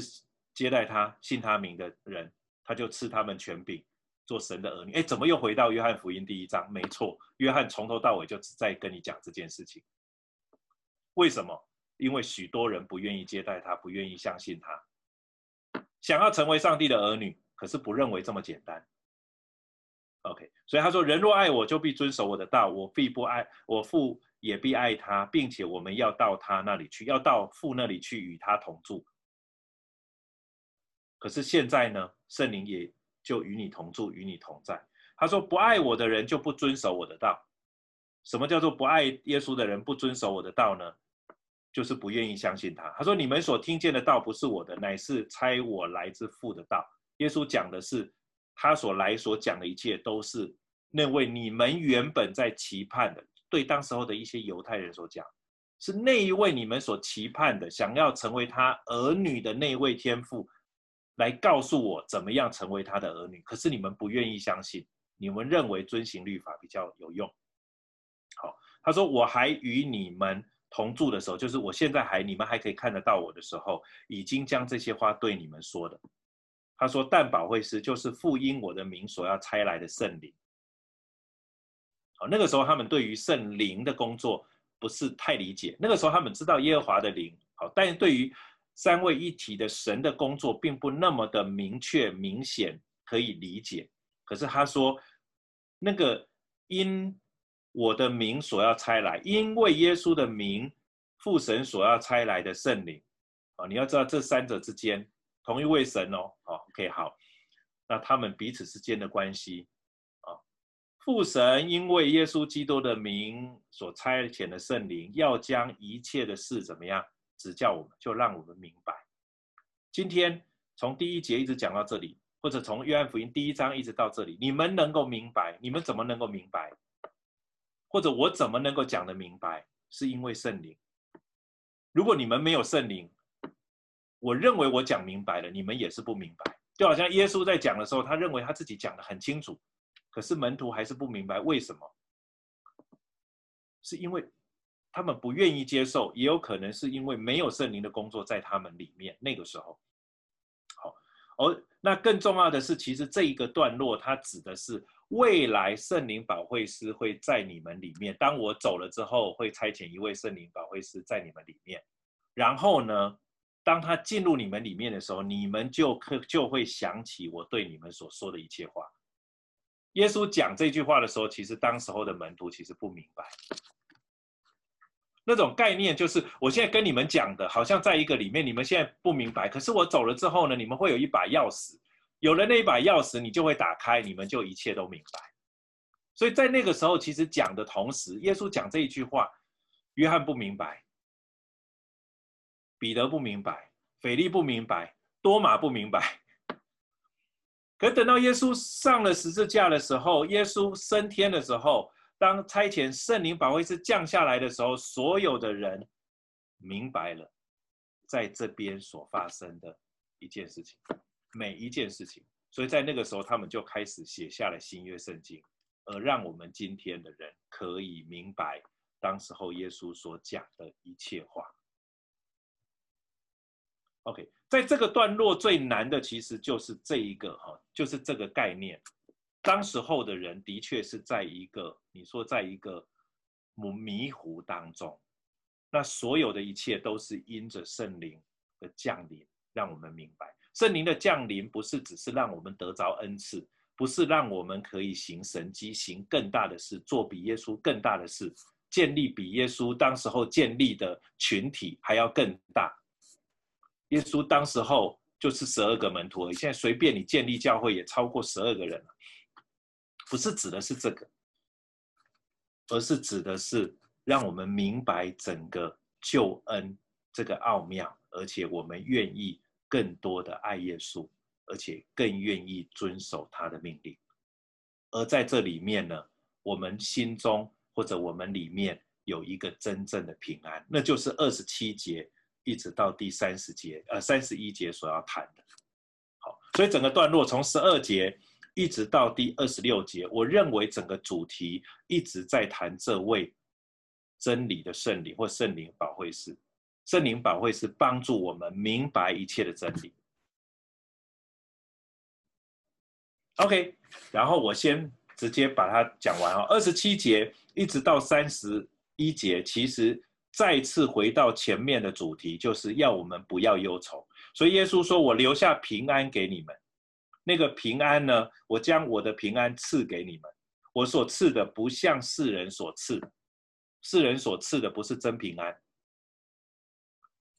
接待他、信他名的人，他就赐他们权柄，做神的儿女。哎，怎么又回到约翰福音第一章？没错，约翰从头到尾就只在跟你讲这件事情。为什么？因为许多人不愿意接待他，不愿意相信他，想要成为上帝的儿女，可是不认为这么简单。OK，所以他说：“人若爱我，就必遵守我的道；我必不爱，我父也必爱他，并且我们要到他那里去，要到父那里去与他同住。可是现在呢，圣灵也就与你同住，与你同在。他说：不爱我的人就不遵守我的道。什么叫做不爱耶稣的人不遵守我的道呢？就是不愿意相信他。他说：你们所听见的道不是我的，乃是差我来自父的道。耶稣讲的是。”他所来所讲的一切，都是那位你们原本在期盼的，对当时候的一些犹太人所讲，是那一位你们所期盼的，想要成为他儿女的那位天父，来告诉我怎么样成为他的儿女。可是你们不愿意相信，你们认为遵行律法比较有用。好，他说我还与你们同住的时候，就是我现在还你们还可以看得到我的时候，已经将这些话对你们说的。他说：“但保惠师就是父因我的名所要差来的圣灵，那个时候他们对于圣灵的工作不是太理解。那个时候他们知道耶和华的灵，好，但是对于三位一体的神的工作，并不那么的明确明显可以理解。可是他说，那个因我的名所要差来，因为耶稣的名，父神所要差来的圣灵，啊，你要知道这三者之间同一位神哦，好，OK，好，那他们彼此之间的关系，父神因为耶稣基督的名所差遣的圣灵，要将一切的事怎么样？指教我们，就让我们明白。今天从第一节一直讲到这里，或者从约翰福音第一章一直到这里，你们能够明白？你们怎么能够明白？或者我怎么能够讲得明白？是因为圣灵。如果你们没有圣灵，我认为我讲明白了，你们也是不明白。就好像耶稣在讲的时候，他认为他自己讲得很清楚，可是门徒还是不明白为什么？是因为。他们不愿意接受，也有可能是因为没有圣灵的工作在他们里面。那个时候，好，而那更重要的是，其实这一个段落，它指的是未来圣灵保惠师会在你们里面。当我走了之后，会差遣一位圣灵保惠师在你们里面。然后呢，当他进入你们里面的时候，你们就可就会想起我对你们所说的一切话。耶稣讲这句话的时候，其实当时候的门徒其实不明白。那种概念就是，我现在跟你们讲的，好像在一个里面，你们现在不明白。可是我走了之后呢，你们会有一把钥匙，有了那一把钥匙，你就会打开，你们就一切都明白。所以在那个时候，其实讲的同时，耶稣讲这一句话，约翰不明白，彼得不明白，腓力不明白，多马不明白。可等到耶稣上了十字架的时候，耶稣升天的时候。当差遣圣灵保惠师降下来的时候，所有的人明白了，在这边所发生的一件事情，每一件事情。所以在那个时候，他们就开始写下了新约圣经，而让我们今天的人可以明白当时候耶稣所讲的一切话。OK，在这个段落最难的其实就是这一个哈，就是这个概念。当时候的人的确是在一个，你说在一个迷糊当中，那所有的一切都是因着圣灵的降临，让我们明白，圣灵的降临不是只是让我们得着恩赐，不是让我们可以行神迹、行更大的事、做比耶稣更大的事、建立比耶稣当时候建立的群体还要更大。耶稣当时候就是十二个门徒而已，现在随便你建立教会也超过十二个人了。不是指的是这个，而是指的是让我们明白整个救恩这个奥妙，而且我们愿意更多的爱耶稣，而且更愿意遵守他的命令。而在这里面呢，我们心中或者我们里面有一个真正的平安，那就是二十七节一直到第三十节，呃，三十一节所要谈的。好，所以整个段落从十二节。一直到第二十六节，我认为整个主题一直在谈这位真理的圣灵或圣灵保惠师。圣灵保惠师帮助我们明白一切的真理。OK，然后我先直接把它讲完啊。二十七节一直到三十一节，其实再次回到前面的主题，就是要我们不要忧愁。所以耶稣说：“我留下平安给你们。”那个平安呢？我将我的平安赐给你们。我所赐的不像世人所赐，世人所赐的不是真平安。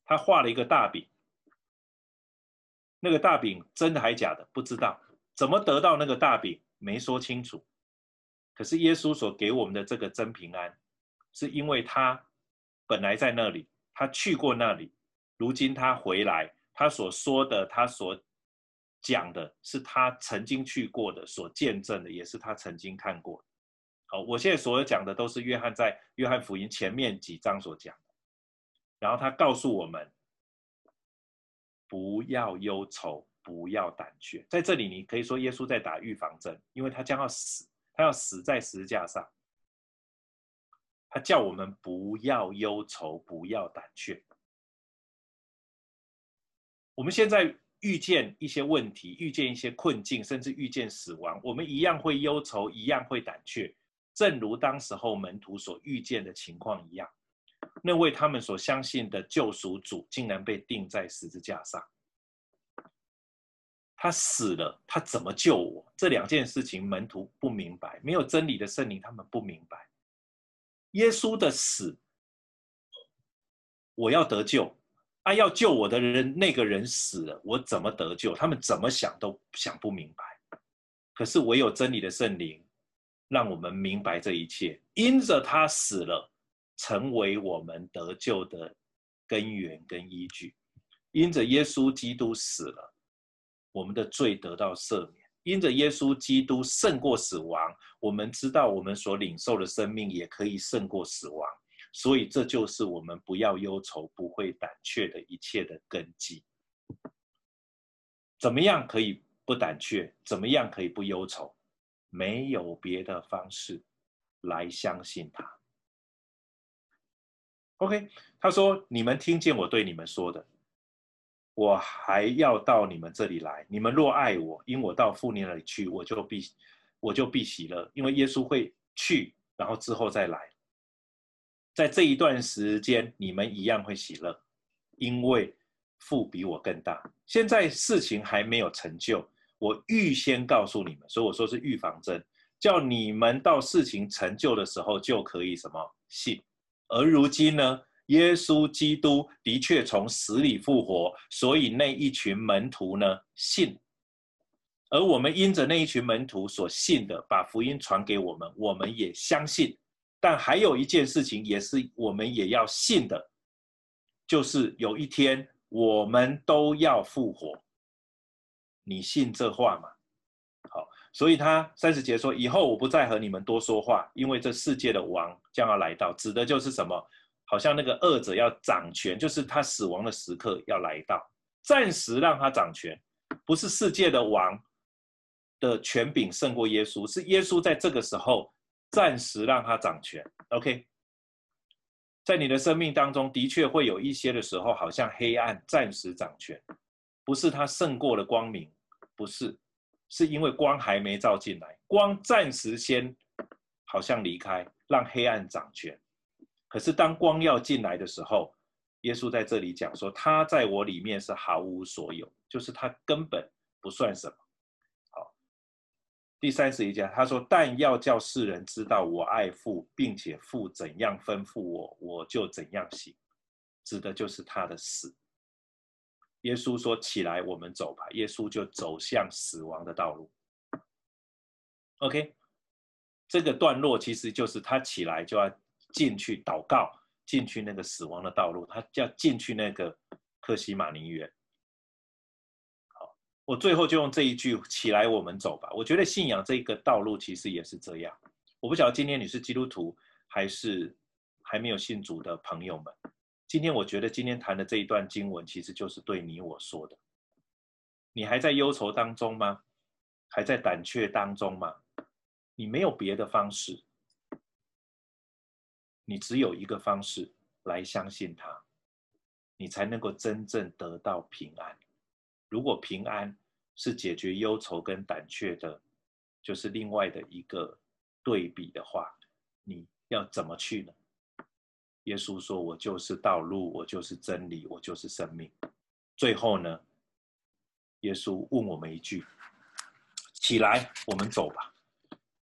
他画了一个大饼，那个大饼真的还假的不知道，怎么得到那个大饼没说清楚。可是耶稣所给我们的这个真平安，是因为他本来在那里，他去过那里，如今他回来，他所说的，他所。讲的是他曾经去过的，所见证的也是他曾经看过的。好，我现在所有讲的都是约翰在约翰福音前面几章所讲的。然后他告诉我们，不要忧愁，不要胆怯。在这里，你可以说耶稣在打预防针，因为他将要死，他要死在十字架上。他叫我们不要忧愁，不要胆怯。我们现在。遇见一些问题，遇见一些困境，甚至遇见死亡，我们一样会忧愁，一样会胆怯。正如当时候门徒所遇见的情况一样，那位他们所相信的救赎主竟然被钉在十字架上。他死了，他怎么救我？这两件事情门徒不明白，没有真理的圣灵，他们不明白。耶稣的死，我要得救，啊，要救我的人，那个人死了，我怎么得救？他们怎么想都想不明白。可是唯有真理的圣灵，让我们明白这一切。因着他死了，成为我们得救的根源跟依据。因着耶稣基督死了。我们的罪得到赦免，因着耶稣基督胜过死亡，我们知道我们所领受的生命也可以胜过死亡，所以这就是我们不要忧愁、不会胆怯的一切的根基。怎么样可以不胆怯？怎么样可以不忧愁？没有别的方式来相信他。OK，他说：“你们听见我对你们说的。”我还要到你们这里来。你们若爱我，因我到父那里去，我就必我就必喜乐。因为耶稣会去，然后之后再来。在这一段时间，你们一样会喜乐，因为父比我更大。现在事情还没有成就，我预先告诉你们，所以我说是预防针，叫你们到事情成就的时候就可以什么信。而如今呢？耶稣基督的确从死里复活，所以那一群门徒呢信，而我们因着那一群门徒所信的，把福音传给我们，我们也相信。但还有一件事情，也是我们也要信的，就是有一天我们都要复活。你信这话吗？好，所以他三十节说：“以后我不再和你们多说话，因为这世界的王将要来到。”指的就是什么？好像那个恶者要掌权，就是他死亡的时刻要来到，暂时让他掌权，不是世界的王的权柄胜过耶稣，是耶稣在这个时候暂时让他掌权。OK，在你的生命当中的确会有一些的时候，好像黑暗暂时掌权，不是他胜过了光明，不是，是因为光还没照进来，光暂时先好像离开，让黑暗掌权。可是当光要进来的时候，耶稣在这里讲说，他在我里面是毫无所有，就是他根本不算什么。好，第三十一节他说，但要叫世人知道我爱父，并且父怎样吩咐我，我就怎样行，指的就是他的死。耶稣说起来，我们走吧。耶稣就走向死亡的道路。OK，这个段落其实就是他起来就要。进去祷告，进去那个死亡的道路，他要进去那个克西马尼园。好，我最后就用这一句“起来，我们走吧”。我觉得信仰这个道路其实也是这样。我不晓得今天你是基督徒还是还没有信主的朋友们。今天我觉得今天谈的这一段经文，其实就是对你我说的。你还在忧愁当中吗？还在胆怯当中吗？你没有别的方式。你只有一个方式来相信他，你才能够真正得到平安。如果平安是解决忧愁跟胆怯的，就是另外的一个对比的话，你要怎么去呢？耶稣说：“我就是道路，我就是真理，我就是生命。”最后呢，耶稣问我们一句：“起来，我们走吧。”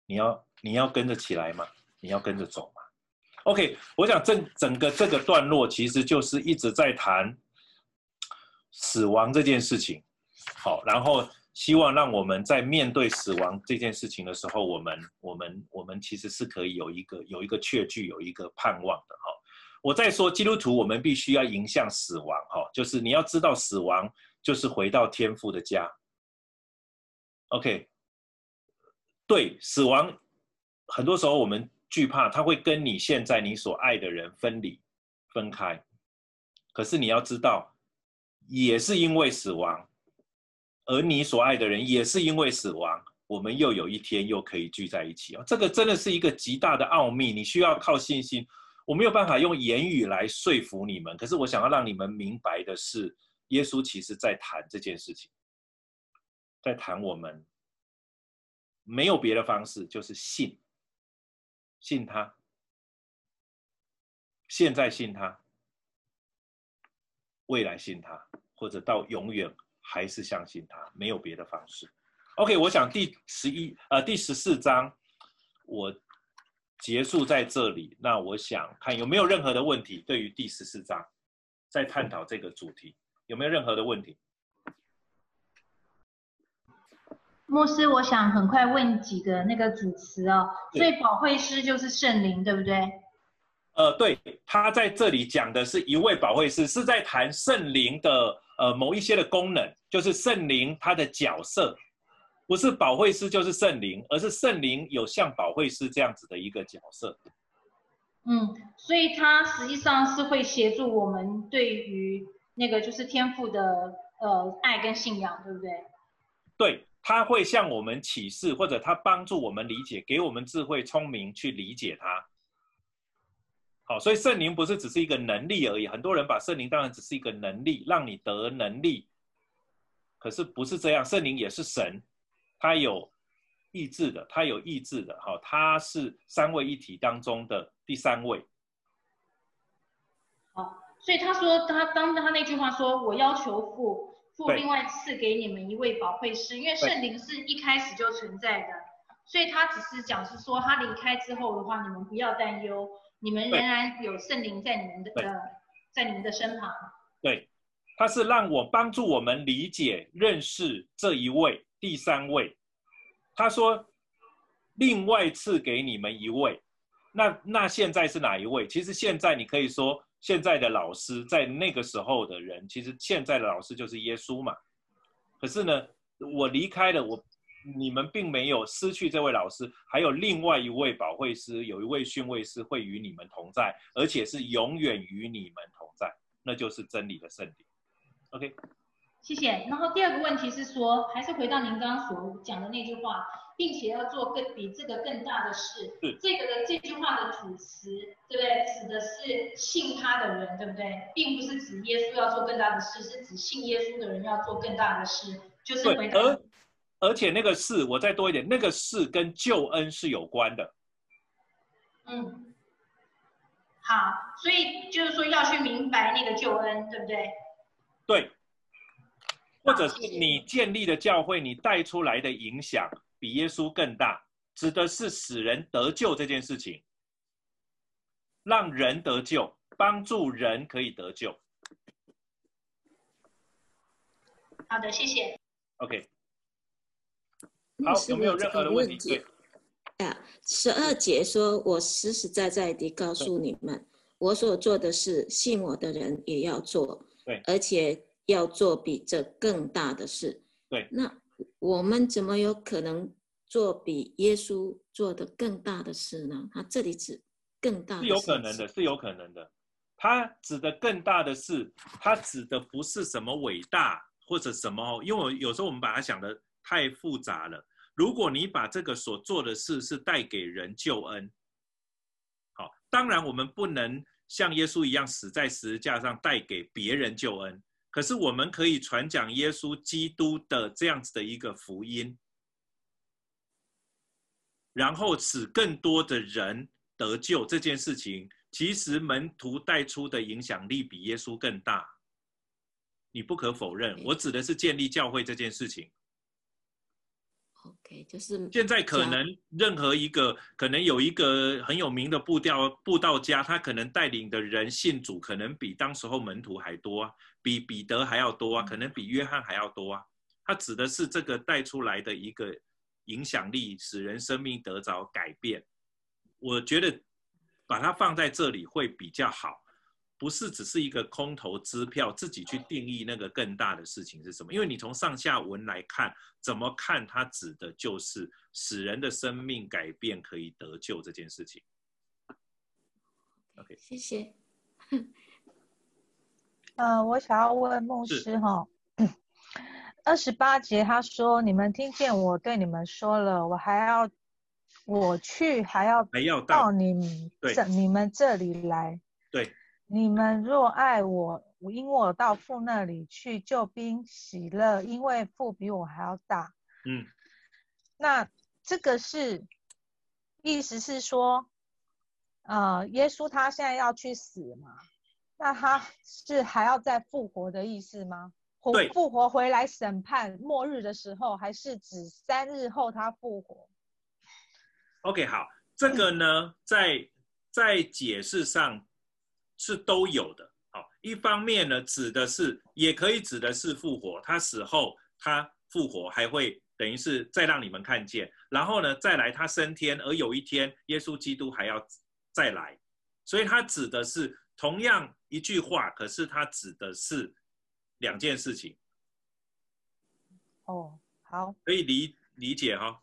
你要你要跟着起来吗？你要跟着走吗？OK，我想整整个这个段落其实就是一直在谈死亡这件事情。好，然后希望让我们在面对死亡这件事情的时候，我们我们我们其实是可以有一个有一个确据，有一个盼望的哈。我在说基督徒，我们必须要迎向死亡哈，就是你要知道死亡就是回到天父的家。OK，对，死亡很多时候我们。惧怕他会跟你现在你所爱的人分离、分开，可是你要知道，也是因为死亡，而你所爱的人也是因为死亡，我们又有一天又可以聚在一起哦。这个真的是一个极大的奥秘，你需要靠信心。我没有办法用言语来说服你们，可是我想要让你们明白的是，耶稣其实在谈这件事情，在谈我们没有别的方式，就是信。信他，现在信他，未来信他，或者到永远还是相信他，没有别的方式。OK，我想第十一呃第十四章我结束在这里。那我想看有没有任何的问题，对于第十四章在探讨这个主题，有没有任何的问题？牧师，我想很快问几个那个主词哦。所以保惠师就是圣灵，对不对？呃，对，他在这里讲的是一位保惠师，是在谈圣灵的呃某一些的功能，就是圣灵他的角色，不是保惠师就是圣灵，而是圣灵有像保惠师这样子的一个角色。嗯，所以他实际上是会协助我们对于那个就是天赋的呃爱跟信仰，对不对？对。他会向我们启示，或者他帮助我们理解，给我们智慧、聪明去理解他。好，所以圣灵不是只是一个能力而已。很多人把圣灵当然只是一个能力，让你得能力。可是不是这样，圣灵也是神，他有意志的，他有意志的。好，他是三位一体当中的第三位。好，所以他说他当他那句话说：“我要求父。”父另外赐给你们一位保惠师，因为圣灵是一开始就存在的，所以他只是讲是说他离开之后的话，你们不要担忧，你们仍然有圣灵在你们的在你们的身旁。对，他是让我帮助我们理解认识这一位第三位。他说另外赐给你们一位，那那现在是哪一位？其实现在你可以说。现在的老师，在那个时候的人，其实现在的老师就是耶稣嘛。可是呢，我离开了，我你们并没有失去这位老师，还有另外一位保惠师，有一位训慰师会与你们同在，而且是永远与你们同在，那就是真理的圣灵。OK，谢谢。然后第二个问题是说，还是回到您刚刚所讲的那句话。并且要做更比这个更大的事，是这个的这句话的主词，对不对？指的是信他的人，对不对？并不是指耶稣要做更大的事，是指信耶稣的人要做更大的事，就是回答。而而且那个事，我再多一点，那个事跟救恩是有关的。嗯，好，所以就是说要去明白那个救恩，对不？对，或者是你建立的教会，你带出来的影响。比耶稣更大，指的是使人得救这件事情，让人得救，帮助人可以得救。好的，谢谢。OK。好，有没有任何的问题？啊，十二节说：“我实实在在地告诉你们，我所做的事，信我的人也要做，对，而且要做比这更大的事。”对，那。我们怎么有可能做比耶稣做的更大的事呢？他这里指更大的事，是有可能的，是有可能的。他指的更大的事，他指的不是什么伟大或者什么，因为有时候我们把它想的太复杂了。如果你把这个所做的事是带给人救恩，好，当然我们不能像耶稣一样死在十字架上带给别人救恩。可是我们可以传讲耶稣基督的这样子的一个福音，然后使更多的人得救。这件事情其实门徒带出的影响力比耶稣更大，你不可否认。我指的是建立教会这件事情。OK，就是现在可能任何一个可能有一个很有名的布道布道家，他可能带领的人信主，可能比当时候门徒还多啊，比彼得还要多啊，可能比约翰还要多啊。他指的是这个带出来的一个影响力，使人生命得着改变。我觉得把它放在这里会比较好。不是只是一个空头支票，自己去定义那个更大的事情是什么？因为你从上下文来看，怎么看它指的就是使人的生命改变，可以得救这件事情。OK，谢谢。呃，我想要问牧师哈，二十八节他说：“你们听见我对你们说了，我还要我去，还要还要到你们这你们这里来。”对。你们若爱我，因我到父那里去，救兵喜乐，因为父比我还要大。嗯，那这个是意思是说，呃，耶稣他现在要去死嘛？那他是还要再复活的意思吗？对，复活回来审判末日的时候，还是指三日后他复活？OK，好，这个呢，在在解释上是都有的。好，一方面呢，指的是也可以指的是复活，他死后他复活还会。等于是再让你们看见，然后呢，再来他升天，而有一天耶稣基督还要再来，所以他指的是同样一句话，可是他指的是两件事情。哦，好，可以理理解哈、哦。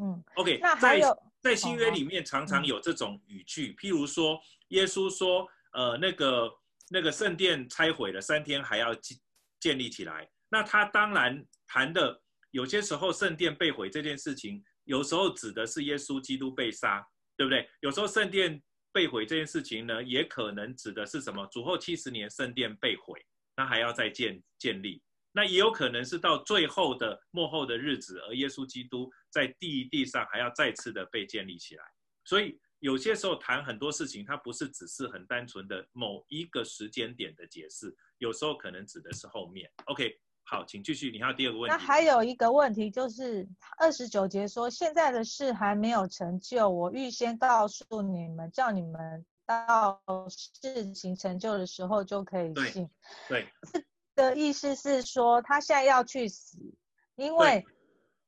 嗯，OK，那还有在在新约里面常常有这种语句，譬如说耶稣说，呃，那个那个圣殿拆毁了，三天还要建建立起来，那他当然谈的。有些时候圣殿被毁这件事情，有时候指的是耶稣基督被杀，对不对？有时候圣殿被毁这件事情呢，也可能指的是什么？主后七十年圣殿被毁，那还要再建建立，那也有可能是到最后的末后的日子，而耶稣基督在地地上还要再次的被建立起来。所以有些时候谈很多事情，它不是只是很单纯的某一个时间点的解释，有时候可能指的是后面。OK。好，请继续。你还有第二个问题。那还有一个问题就是二十九节说，现在的事还没有成就，我预先告诉你们，叫你们到事情成就的时候就可以信。对。这个意思是说，他现在要去死，因为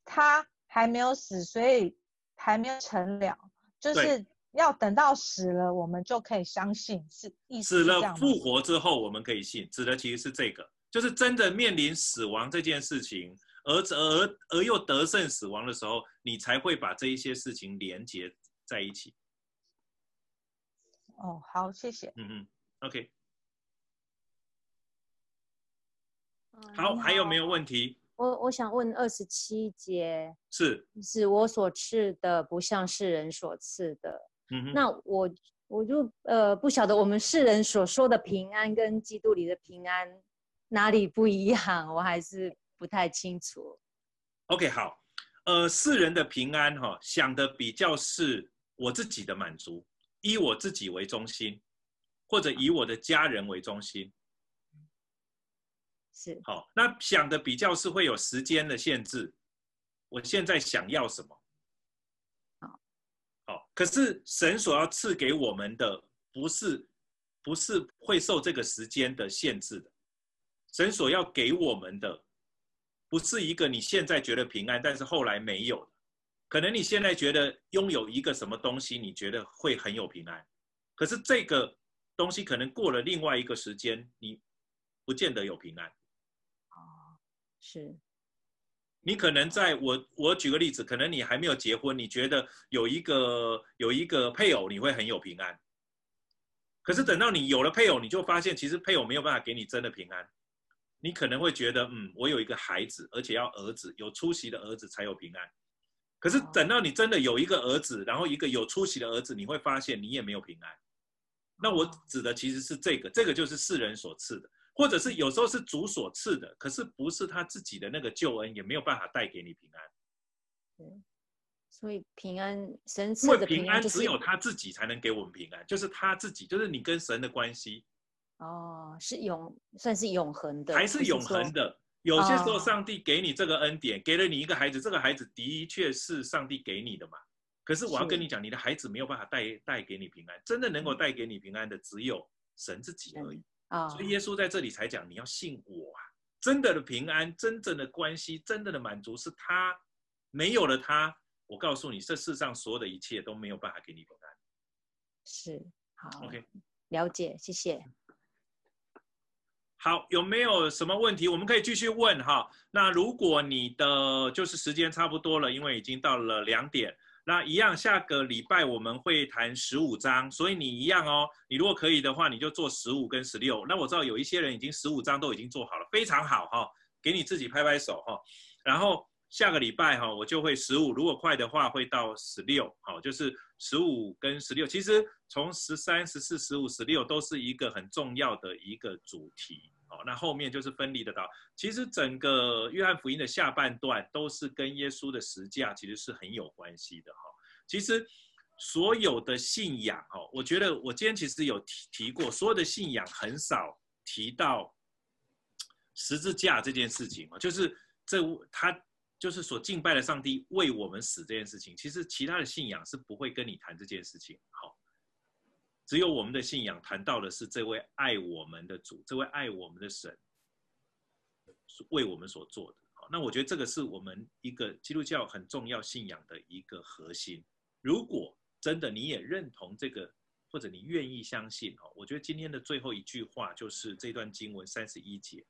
他还没有死，所以还没有成了，就是要等到死了，我们就可以相信。是意思是。死了复活之后，我们可以信，指的其实是这个。就是真的面临死亡这件事情，而而而又得胜死亡的时候，你才会把这一些事情连接在一起。哦，好，谢谢。嗯嗯，OK。嗯、好，还有没有问题？我我想问二十七节，是是我所赐的，不像世人所赐的。嗯哼，那我我就呃不晓得我们世人所说的平安跟基督里的平安。哪里不一样？我还是不太清楚。OK，好，呃，世人的平安哈、哦，想的比较是我自己的满足，以我自己为中心，或者以我的家人为中心。是。好，那想的比较是会有时间的限制。我现在想要什么？好，好，可是神所要赐给我们的，不是，不是会受这个时间的限制的。神所要给我们的，不是一个你现在觉得平安，但是后来没有的。可能你现在觉得拥有一个什么东西，你觉得会很有平安，可是这个东西可能过了另外一个时间，你不见得有平安。哦，是。你可能在我我举个例子，可能你还没有结婚，你觉得有一个有一个配偶，你会很有平安。可是等到你有了配偶，你就发现其实配偶没有办法给你真的平安。你可能会觉得，嗯，我有一个孩子，而且要儿子有出息的儿子才有平安。可是等到你真的有一个儿子，然后一个有出息的儿子，你会发现你也没有平安。那我指的其实是这个，这个就是世人所赐的，或者是有时候是主所赐的，可是不是他自己的那个救恩，也没有办法带给你平安。对，所以平安神赐的平安，只有他自己才能给我们平安，就是他自己，就是你跟神的关系。哦，是永算是永恒的，还是永恒的？有些时候，上帝给你这个恩典，哦，给了你一个孩子，这个孩子的确是上帝给你的嘛。可是我要跟你讲，你的孩子没有办法带带给你平安，真的能够带给你平安的只有神自己而已。啊，哦，所以耶稣在这里才讲，你要信我啊！真的的平安，真正的关系，真正的满足是他，没有了他，我告诉你，这世上所有的一切都没有办法给你平安。是，好，OK，了解，谢谢。好，有没有什么问题？我们可以继续问哈。那如果你的就是时间差不多了，因为已经到了两点，那一样下个礼拜我们会谈十五章，所以你一样哦。你如果可以的话，你就做十五跟十六。那我知道有一些人已经十五章都已经做好了，非常好哈，给你自己拍拍手哈。然后下个礼拜哈，我就会十五，如果快的话会到十六，好，就是十五跟十六。其实。从十三、十四、十五、十六都是一个很重要的一个主题哦。那后面就是分离的道。其实整个约翰福音的下半段都是跟耶稣的十架其实是很有关系的哈。其实所有的信仰哦，我觉得我今天其实有提提过，所有的信仰很少提到十字架这件事情哦，就是这他就是所敬拜的上帝为我们死这件事情，其实其他的信仰是不会跟你谈这件事情。好，只有我们的信仰谈到的是这位爱我们的主，这位爱我们的神为我们所做的。那我觉得这个是我们一个基督教很重要信仰的一个核心。如果真的你也认同这个，或者你愿意相信哦，我觉得今天的最后一句话就是这段经文三十一节，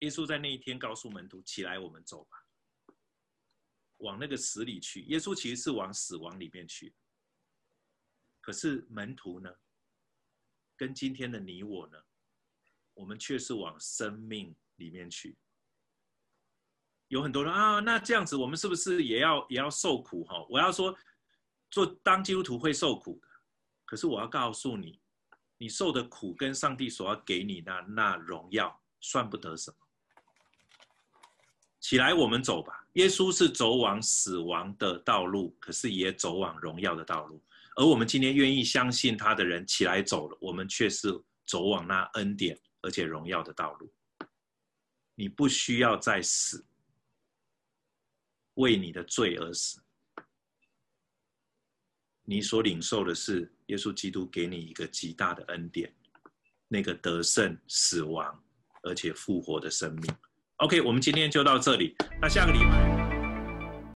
耶稣在那一天告诉门徒：“起来，我们走吧，往那个死里去。”耶稣其实是往死亡里面去，可是门徒呢，跟今天的你我呢，我们却是往生命里面去。有很多人啊，那这样子我们是不是也要也要受苦哈？我要说，做当基督徒会受苦的，可是我要告诉你，你受的苦跟上帝所要给你的那荣耀算不得什么。起来，我们走吧。耶稣是走往死亡的道路，可是也走往荣耀的道路。而我们今天愿意相信他的人起来走了，我们却是走往那恩典而且荣耀的道路。你不需要再死。为你的罪而死，你所领受的是耶稣基督给你一个极大的恩典，那个得胜死亡而且复活的生命。OK，我们今天就到这里，那下个礼拜。